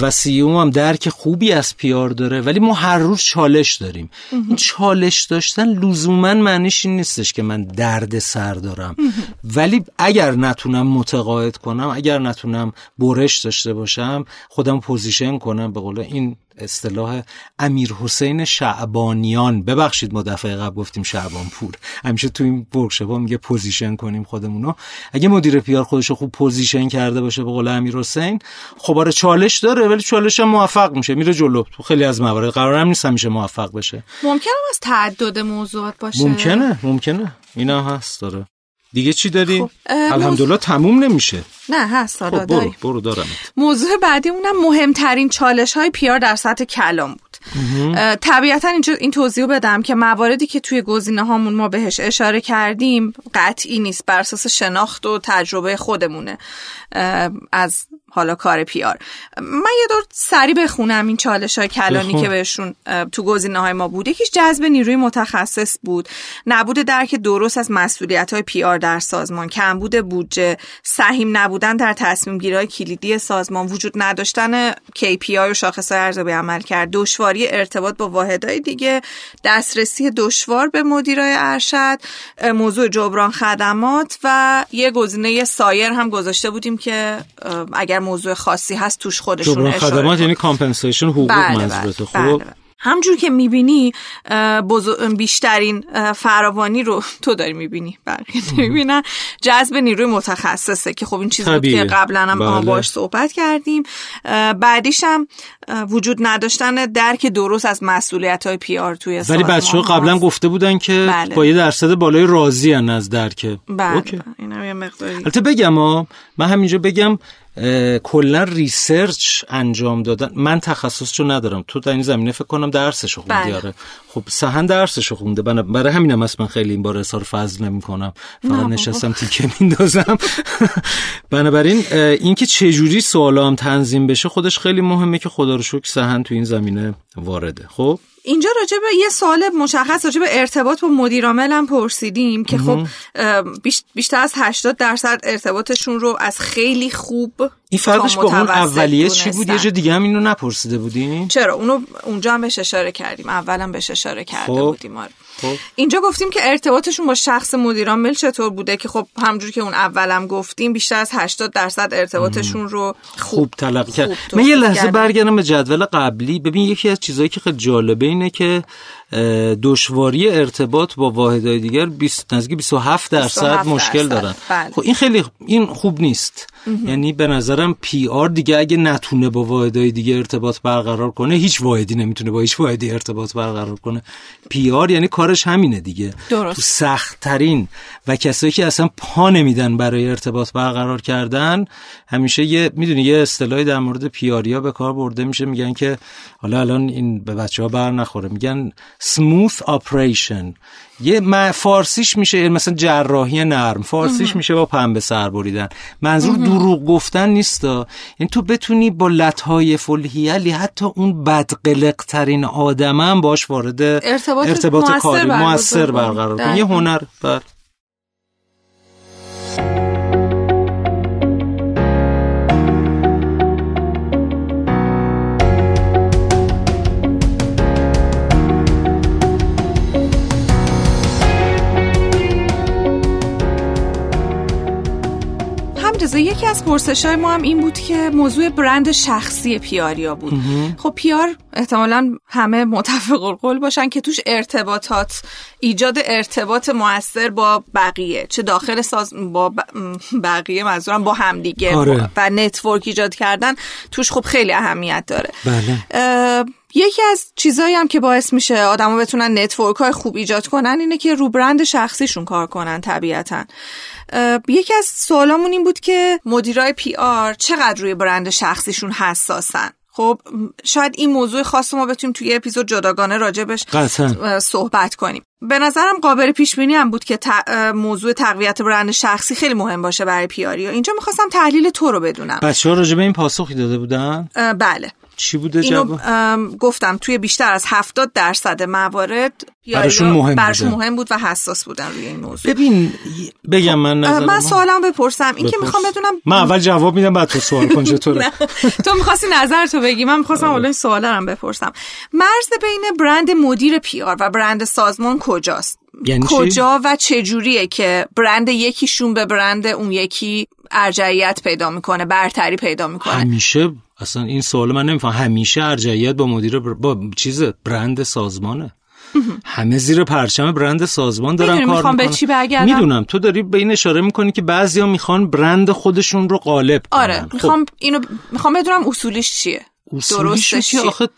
و CEO م هم درک خوبی از PR داره ولی ما هر روز چالش داریم. این چالش داشتن لزوما معنیش این نیستش که من درد سر دارم. ولی اگر نتونم متقاعد کنم اگر نتونم برش داشته باشم خودم position کنم. به قول این اصطلاح امیر حسین شعبانیان. ببخشید ما دفعه قبل گفتیم شعبان پور همیشه تو این workshop میگه position کنیم خودمونو اگه مدیر PR خودشو خوب position کرده باشه به قول امیر حسین خب آره چالش داره ولی چالش هم موفق میشه. میره جلو. تو خیلی از موارد قرار هم نیست همیشه موفق بشه. ممکنه از تعدد موضوعات باشه؟ ممکنه ممکنه. اینا هست داره دیگه چی داری؟ خب الحمدلله تموم نمیشه. نه هست خب برو, برو دارم موضوع بعدی اونم مهمترین چالش های پیار در سطح کلام بود. طبیعتا اینجا این توضیح بدم که مواردی که توی گزینه هامون ما بهش اشاره کردیم قطعی نیست بر اساس شناخت و تجربه خودمونه. از حالا کار پیار من یه دور سری بخونم این چالش های کلانی که بهشون تو گزینه های ما بود. یکیش جذب نیروی متخصص بود. نبود درک درست از مسئولیت های پیار در سازمان. کمبود بودجه. سهیم نبودن در تصمیم گیری کلیدی سازمان. وجود نداشتن KPI و شاخص های ارزیابی عمل کرد. دشواری ارتباط با واحدهای دیگه. دسترسی دشوار به مدیرای ارشد. موضوع جبران خدمات و یه گزینه سایر هم گذاشته بودیم که اگر موضوع خاصی هست توش خودشون اشاره خدمات یعنی compensation حقوق بله منظورته. خب؟ بله بله. همجور که می‌بینی بیشترین فراوانی رو [LAUGHS] تو داری می‌بینی. بقیه می‌بینن جذب نیروی متخصصه که خب این چیزی بود که قبلا هم بله. باش صحبت کردیم. بعدیش هم وجود نداشتن درک درست از مسئولیت های PR توی ولی بچه ها قبلا گفته بودن که بله. با یه درصد بالای راضی از درک. بله اینم یه مقداری. البته بگم من همینجا بگم کلا ریسرچ انجام دادن من تخصصشو ندارم. تو در این زمینه فکر کنم درسشو خوندی. بله. آره. خب سهن درسشو خونده. برای همینم هم من خیلی این بار اظهار فضل نمی کنم. فقط نشستم تیکه میندازم. [LAUGHS] بنابراین اینکه چه جوری سوالام تنظیم بشه خودش خیلی مهمه که خدا رو شکر سهن تو این زمینه وارده. خب؟ اینجا راجع به یه سوال مشخص راجع به ارتباط با مدیرامل هم پرسیدیم که خب بیشتر از 80 درصد ارتباطشون رو از خیلی خوب این فرقش با اون اولیه چی بود؟ یه جا دیگه هم اینو نپرسیده بودیم چرا؟ اونو اونجا هم بهش اشاره کردیم. اولم بهش اشاره کرده خب. بودیم آره. خب. اینجا گفتیم که ارتباطشون با شخص مدیران چطور بوده که خب همجور که اون اولم گفتیم بیشتر از 80 درصد ارتباطشون رو خوب, خوب تلقی کرد. من یه لحظه برگردم به جدول قبلی. ببین یکی از چیزهایی که خیلی جالبه اینه که دشواری ارتباط با واحدهای دیگر 20 نزدیک 27 درصد مشکل دارن. بله. خب این خیلی این خوب نیست. یعنی به نظرم PR دیگه اگه نتونه با واحدهای دیگه ارتباط برقرار کنه هیچ واحدی نمی‌تونه با هیچ واحدی ارتباط برقرار کنه. PR یعنی کارش همینه دیگه. درست. تو سخت ترین و کسایی که اصلا پا نمیدن برای ارتباط برقرار کردن همیشه یه می‌دونی یه اصطلاحی در مورد PR یا به کار برده میشه. میگن که حالا الان این به بچه ها بر نخوره. میگن smooth operation. یه فارسیش میشه مثلا جراحی نرم فارسیش میشه با پنبه سر بریدن. منظور دروغ گفتن نیستا. یعنی تو بتونی با لطهای فلحیلی حتی اون بدقلق ترین آدم هم باش وارد ارتباط, ارتباط کاری موثر برقرار کنی. یه هنر بر یکی از پرسش های ما هم این بود که موضوع برند شخصی PR یا بود خب PR احتمالا همه متفق القول باشن که توش ارتباطات ایجاد ارتباط موثر با بقیه چه داخل ساز با بقیه منظورم با همدیگه آره. و network ایجاد کردن توش خب خیلی اهمیت داره بله. یکی از چیزایی هم که باعث میشه آدما بتونن network های خوب ایجاد کنن اینه که رو برند شخصیشون کار کنن طبیعتا. یکی از سوالامون این بود که مدیرای پی آر چقدر روی برند شخصیشون حساسن؟ خب شاید این موضوع خاص ما بتونیم توی اپیزود جداگانه راجبش صحبت کنیم. به نظرم قابل پیش بینی هم بود که موضوع تقویت برند شخصی خیلی مهم باشه برای پیاری اینجا می‌خواستم تحلیل تو رو بدونم. بچه ها راجبه این پاسخی داده بودن؟ بله. چی بوده اینو گفتم توی بیشتر از 70 درصد موارد براشون مهم, براشون مهم بود و حساس بودن روی این موضوع. ببین بگم من نظر من سوالم بپرسم. این که می‌خوام بدونم من اول جواب میدم بعد تو سوال کن چطوره؟ [LAUGHS] تو می‌خواستی نظر تو بگی من می‌خواستم اول سوالم بپرسم. مرز بین برند مدیر پی آر و برند سازمان کجاست؟ یعنی کجا و چه جوریه که برند یکیشون به برند اون یکی ارجعیت پیدا می‌کنه برتری پیدا می‌کنه؟ همیشه اصلا این سوال من نمیفهم. همیشه ارجعیت با مدیر با چیز برند سازمانه. همه زیر پرچم برند سازمان دارن کار می‌کنن به چی می‌دونم. تو داری به این اشاره می‌کنی که بعضیا می‌خوان برند خودشون رو غالب کنن. آره خب. می‌خوام اینو می‌خوام بدونم اصولش چیه. اصولیش که آخه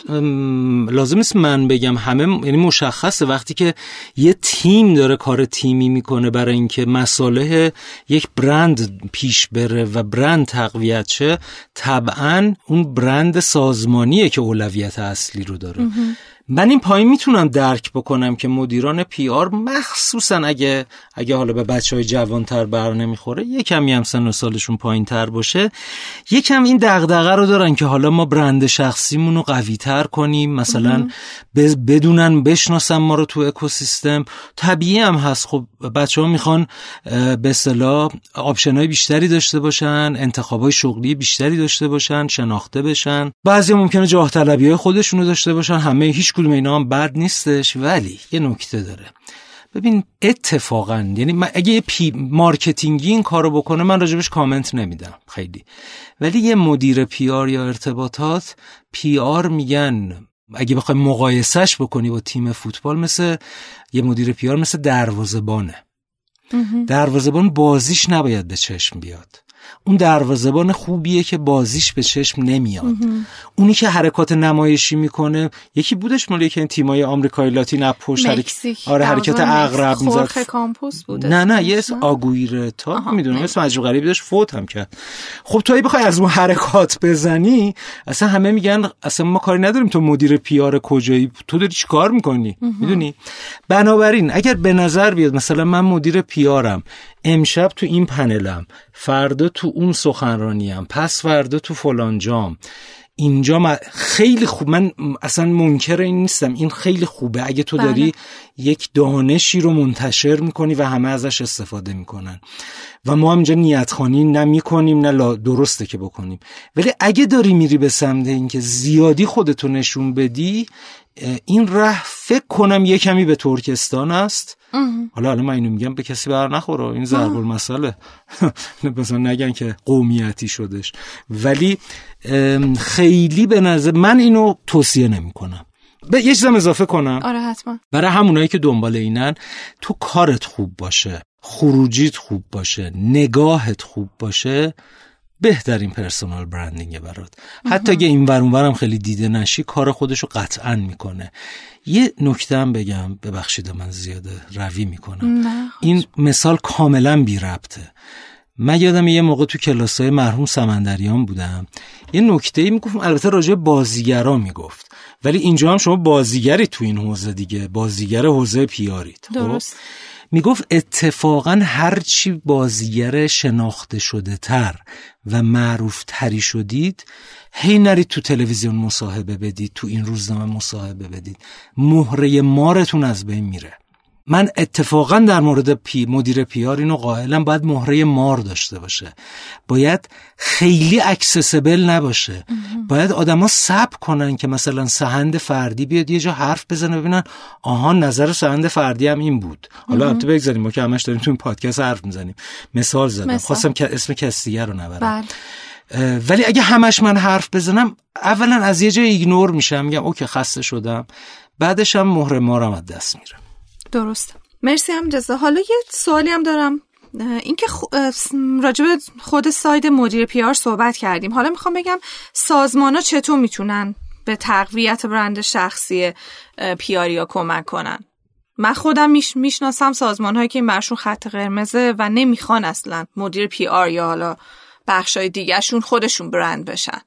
لازم است من بگم همه یعنی مشخصه وقتی که یه تیم داره کار تیمی می‌کنه برای اینکه مساله یک برند پیش بره و برند تقویت شه طبعا اون برند سازمانیه که اولویت اصلی رو داره. من این پایین می‌تونم درک بکنم که مدیران PR مخصوصا اگه اگه حالا به بچه های جوانتر بر نمی‌خوره یه کمی هم سن و سالشون پایین تر باشه یکم این دغدغه رو دارن که حالا ما برند شخصیمون رو قوی تر کنیم مثلا بدونن بشناسن ما رو تو اکوسیستم. طبیعی هم هست. خب بچه ها می‌خوان به اصطلاح option های بیشتری داشته باشن انتخاب های شغلی بیشتری داشته باشن شناخته بشن. بعضی ممکنه جاه طلبی های خودشونو داشته باشن همه هیچ کدوم اینا هم بد نیستش ولی یه نکته داره. ببین اتفاقا یعنی اگه یه VP marketing ی این کارو بکنه من راجبش کامنت نمیدم. خیلی. ولی یه مدیر PR یا ارتباطات PR میگن اگه بخوای مقایسش بکنی با تیم فوتبال مثل یه مدیر PR مثل دروازبانه دروازبان بازیش نباید به چشم بیاد. اون دروازه‌بان خوبیه که بازیش به چشم نمیاد. اونی که حرکات نمایشی می‌کنه یکی بودش مال این تیمای آمریکای لاتین پشت آره حرکت اقرب می‌زد. کامپوس بوده. نه نه یه اسم آگویر تا می‌دونم اسم عجیب غریبی داشت فوت هم کرد. خب تو بخوای از اون حرکات بزنی اصلا همه میگن اصلا ما کاری نداریم تو مدیر پیار کجایی؟ تو داری چیکار می‌کنی؟ می‌دونی؟ بنابراین اگر به نظر بیاد مثلا من مدیر پیارم امشب تو این پنلم فردا تو اون سخنرانیم پس فردا تو فلان جام. اینجا خیلی خوب من اصلا منکر این نیستم این خیلی خوبه. اگه تو داری بله. یک دانشی رو منتشر می‌کنی و همه ازش استفاده می‌کنن. و ما هم اینجا نیتخانی نه کنیم نه درسته که بکنیم. ولی اگه داری میری به سمت اینکه زیادی خودتو نشون بدی این ره فکر کنم یه کمی به ترکستان است. حالا حالا من اینو میگم به کسی بر نخوره. این ضرب المثله. [LAUGHS] مثلا نگن که قومیتی شدش. ولی خیلی به نظر من اینو توصیه نمی‌کنم. به یه چیزم اضافه کنم. آره حتما. برای همونایی که دنبال اینن تو کارت خوب باشه. خروجیت خوب باشه نگاهت خوب باشه بهترین پرسونال برندینگ برات. حتی اگه این ورون خیلی دیده نشی کار خودشو قطعا می‌کنه. یه نکته هم بگم ببخشید من زیاده روی می‌کنم. این مثال کاملا بی ربطه. من یادم یه موقع تو کلاسای مرحوم سمندریان بودم. یه نکته ای می‌گفت البته راجع بازیگرا می‌گفت. ولی اینجا هم شما بازیگری تو این حوزه دیگه بازیگر حوزه پیارید خب؟ می‌گفت اتفاقا هرچی بازیگر شناخته شده تر و معروف تری شدید هی نرید تو تلویزیون مصاحبه بدید تو این روزنامه مصاحبه بدید. مهره مارتون از بین میره. من اتفاقا در مورد پی مدیر PR اینو قائلم باید مهره مار داشته باشه. باید خیلی accessible نباشه. باید آدما صبر کنن که مثلا سهند فردی بیاد یه جا حرف بزنه ببینن آها نظر سهند فردی هم این بود. حالا البته بگذاریم ما که همش داریم تو این پادکست حرف می‌زنیم. مثال زدم. خواستم که اسم کسی رو نبرم. بله. ولی اگه همش من حرف بزنم اولا از یه جای ignore میشم. میگم okay خسته شدم. بعدش هم مهر مارم از دست میره درست مرسی هم جزا. حالا یه سوالی هم دارم. اینکه خ... راجب خود ساید مدیر پیار صحبت کردیم. حالا می‌خوام بگم سازمان ها چطور می‌تونن به تقویت برند شخصی پیاریا کمک کنن؟ من خودم میش... می‌شناسم سازمان هایی که این برشون خط قرمزه و نمی‌خوان اصلا مدیر پی یا حالا بخشای دیگهشون خودشون برند بشن.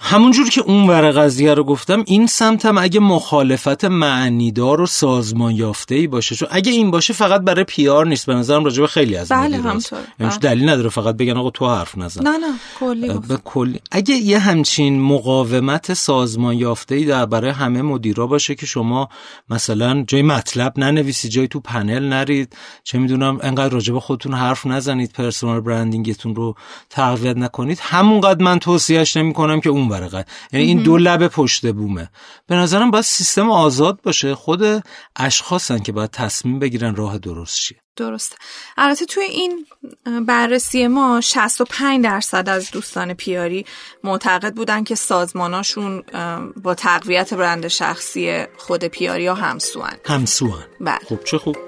همونجور که اون ور قضیه رو گفتم این سمتم اگه مخالفت معنیدار و سازمان یافته ای باشه چون اگه این باشه فقط برای پیار نیست. به نظرم راجع خیلی از بله همطور. بله. دلیل نداره فقط بگن آقا تو حرف نزن. نه نه کلی به کلی. اگه یه همچین مقاومت سازمان یافته ای در برای همه مدیرا باشه که شما مثلا جای مطلب ننویسید جای تو پنل نرید چه می‌دونم انقدر راجع خودتون حرف نزنید پرسونال برندینگتون رو تقویت نکنید همونقدر من توصیهش نمی‌کنم که اون اون یعنی این دو لب پشت بومه. به نظرم باید سیستم آزاد باشه. خود اشخاصن که باید تصمیم بگیرن راه درست چیه. درست البته توی این بررسی ما 65 درصد از دوستان پیاری معتقد بودن که سازماناشون با تقویت برند شخصی خود پیاری ها همسوان. همسوان. بله. خب چه خوب.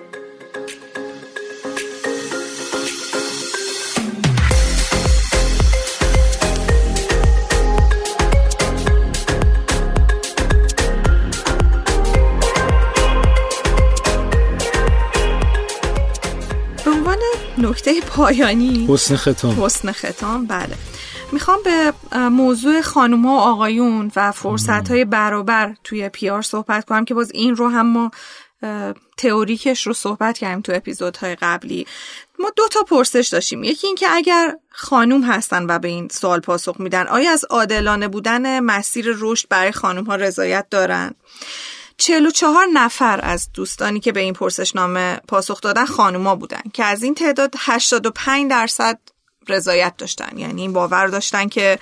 پایانی. حسن ختام. حسن ختام بله. می‌خوام به موضوع خانوم و آقایون و فرصت های برابر توی پیار صحبت کنم که باز این رو هم ما تئوریکش رو صحبت کردیم تو اپیزودهای قبلی. ما دو تا پرسش داشتیم. یکی اینکه اگر خانوم هستن و به این سوال پاسخ میدن آیا از عادلانه بودن مسیر رشد برای خانوم ها رضایت دارن؟ 44 نفر از دوستانی که به این پرسشنامه پاسخ دادن خانوما بودن که از این تعداد 85 درصد رضایت داشتن. یعنی این باور داشتن که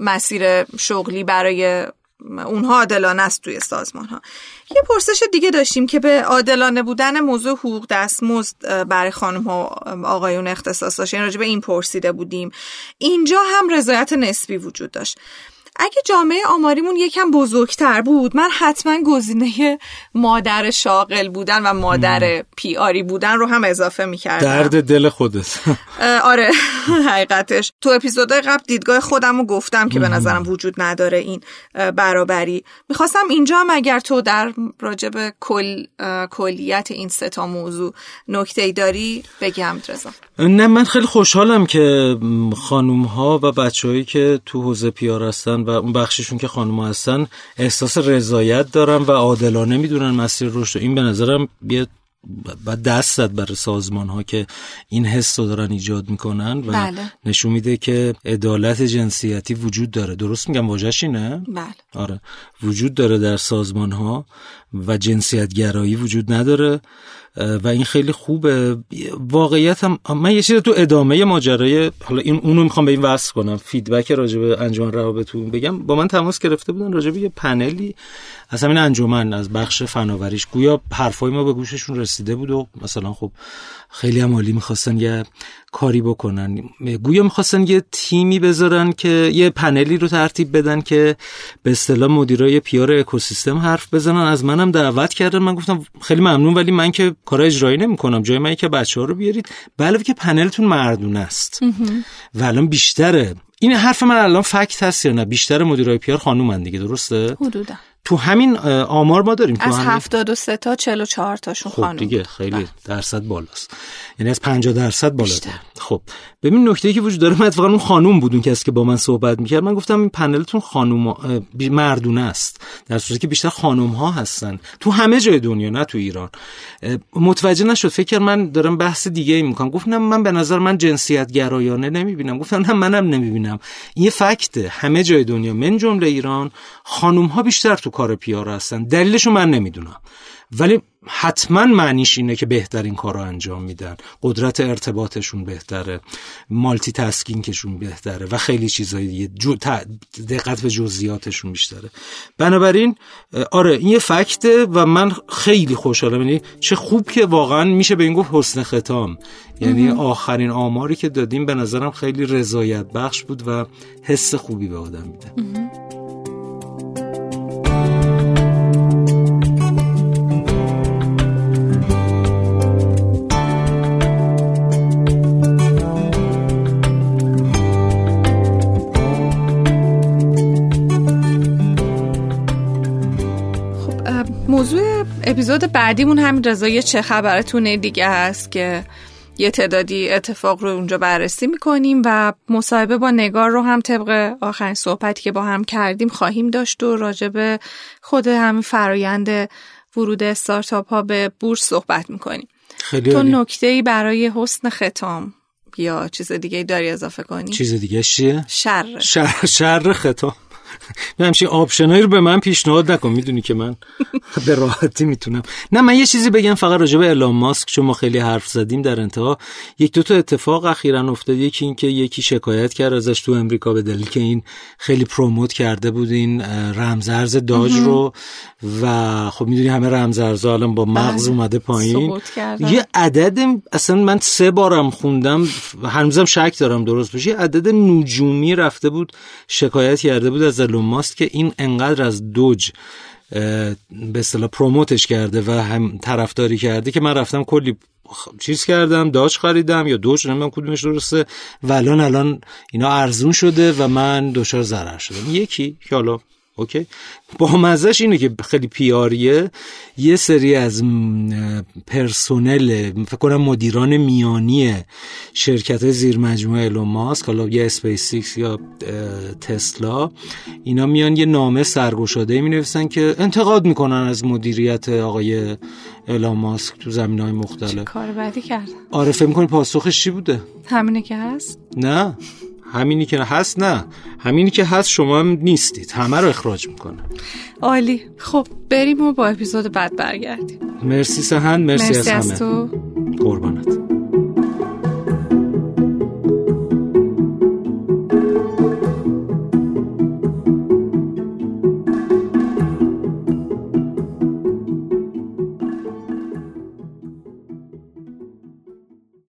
مسیر شغلی برای اونها عادلانه است توی سازمان ها یه پرسش دیگه داشتیم که به عادلانه بودن موضوع حقوق دستمزد برای خانم ها آقایون اختصاص داشت. یعنی راجع به این پرسیده بودیم. اینجا هم رضایت نسبی وجود داشت. اگه جامعه آماریمون یکم بزرگتر بود من حتما گزینه مادر شاغل بودن و مادر پی آری بودن رو هم اضافه می‌کردم. درد دل خودت. آره [LAUGHS] حقیقتش. تو اپیزودهای قبل دیدگاه خودم رو گفتم که به نظرم وجود نداره این برابری. می‌خواستم اینجا هم اگر تو در راجب کل کلیت این ستا موضوع نکته ای داری بگم رضا نه من خیلی خوشحالم که خانوم ها و بچههایی که تو حوزه پیار هستن و اون بخششون که خانم هستن احساس رضایت دارن و عادلانه می‌دونن مسیر رشد این به نظرم یه و دست زد برای سازمان ها که این حس رو دارن ایجاد می‌کنن و بله. نشون میده که عدالت جنسیتی وجود داره. درست میگم؟ واجهش اینه؟ بله. آره. وجود داره در سازمان ها و جنسیت گرایی وجود نداره. و این خیلی خوبه. واقعیت هم من یه چیز تو ادامه ماجرای حالا این اونو می‌خوام به این وصل کنم. فیدبک راجع به انجمن روابطتون بگم. با من تماس گرفته بودن راجع به یه پنلی از همین انجمن از بخش فناوریش. گویا حرفای ما به گوششون رسیده بود و مثلا خب خیلی هم عالی می‌خواستن یه کاری بکنن. گویا می‌خواستن یه تیمی بذارن که یه پنلی رو ترتیب بدن که به اصطلاح مدیرای پیار اکوسیستم حرف بزنن. از منم دعوت کردن. من گفتم خیلی ممنون ولی من که کار اجرایی نمی‌کنم. جای من که بچه ها رو بیارید. بله که پنلتون مردونه است. و الان بیشتره. این حرف من الان فکت هست یا نه؟ بیشتر مدیرای پیار خانومن دیگه درسته؟ حدودا. تو همین آمار ما داریم از تو همین 73 تا 44 تاشون خب خانم. دیگه خیلی بله. درصد بالاست. یعنی از 50 درصد بالاتر. خب ببین نکته ای که وجود داره من اتفاقا اون خانوم بود اون کسی که با من صحبت می‌کرد. من گفتم این پنلتون بی- مردونه است. در صورتی که بیشتر خانوم ها هستن. تو همه جای دنیا نه تو ایران. متوجه نشد. فکر من دارم بحث دیگه ای می‌کنم. گفتم من به نظر من جنسیت گرایانه نمی‌بینم. گفتم نه منم نمی‌بینم. این فکته. همه جای دنیا من جمله ایران خانوم ها بیشتر تو کار پیار هستن. دلیلشو من نمی‌دونم. ولی حتما معنیش اینه که بهترین کار رو انجام میدن. قدرت ارتباطشون بهتره. مالتی تسکینگشون بهتره و خیلی چیزایی دیگه. جو دقت به جزئیاتشون بیشتره. بنابراین آره این یه فکته و من خیلی خوشحالم. یعنی چه خوب که واقعا میشه به این گفت حسن ختام. یعنی آخرین آماری که دادیم به نظرم خیلی رضایت بخش بود و حس خوبی به آدم میده. موضوع اپیزود بعدیمون همین رضایی چه خبرتونه دیگه هست که یه تعدادی اتفاق رو اونجا بررسی می‌کنیم و مصاحبه با نگار رو هم طبق آخرین صحبتی که با هم کردیم خواهیم داشت و راجع به خود همین فرایند ورود استارتاپ ها به بورس صحبت می‌کنیم خیلی تو. نکته ای برای حسن ختام یا چیز دیگه داری اضافه کنی؟ چیز دیگه چیه؟ شر شر, شر نه همچین آپشنایی رو به من پیشنهاد نکن می‌دونی که من به راحتی می‌تونم. نه من یه چیزی بگم فقط راجع به الان ماسک چون ما خیلی حرف زدیم در انتها. یک دو تا اتفاق اخیرا افتاد. یکی این که یکی شکایت کرد ازش تو امریکا به دلیل که این خیلی پروموت کرده بود این اه، رمزارز داج رو. و خب می‌دونی همه رمزارزا الان با مغز بله. اومده پایین. یه عدد اصلا من سه بارم خوندم هنوزم شک دارم درست باشه. یه عدد نجومی رفته بود شکایت کرده بود از الون ماسک که این انقدر از دوج به اصطلاح پروموتش کرده و هم طرفداری کرده که من رفتم کلی چیز کردم داش خریدم یا دوج نمی‌دونم کدومش درسته و الان الان اینا ارزون شده و من دچار ضرر شدم. یکی که حالا اوکی؟ با مزش اینه که خیلی پیاریه. یه سری از پرسونل فکر کنم مدیران میانی شرکت زیر مجموعه ایلون ماسک حالا یا اسپیس یا تسلا اینا میان یه نامه سرگشاده می نویسن که انتقاد می‌کنن از مدیریت آقای ایلون ماسک تو زمینه های مختلف. کار بدی کرد؟ آره فکر می‌کنی پاسخش چی بوده؟ همینه که هست؟ نه. همینی که هست نه. همینی که هست شما هم نیستید. همه رو اخراج می‌کنه. عالی. خب بریم و با اپیزود بعد برگردیم. مرسی سهن مرسی, مرسی از از همه. تو. قربانت.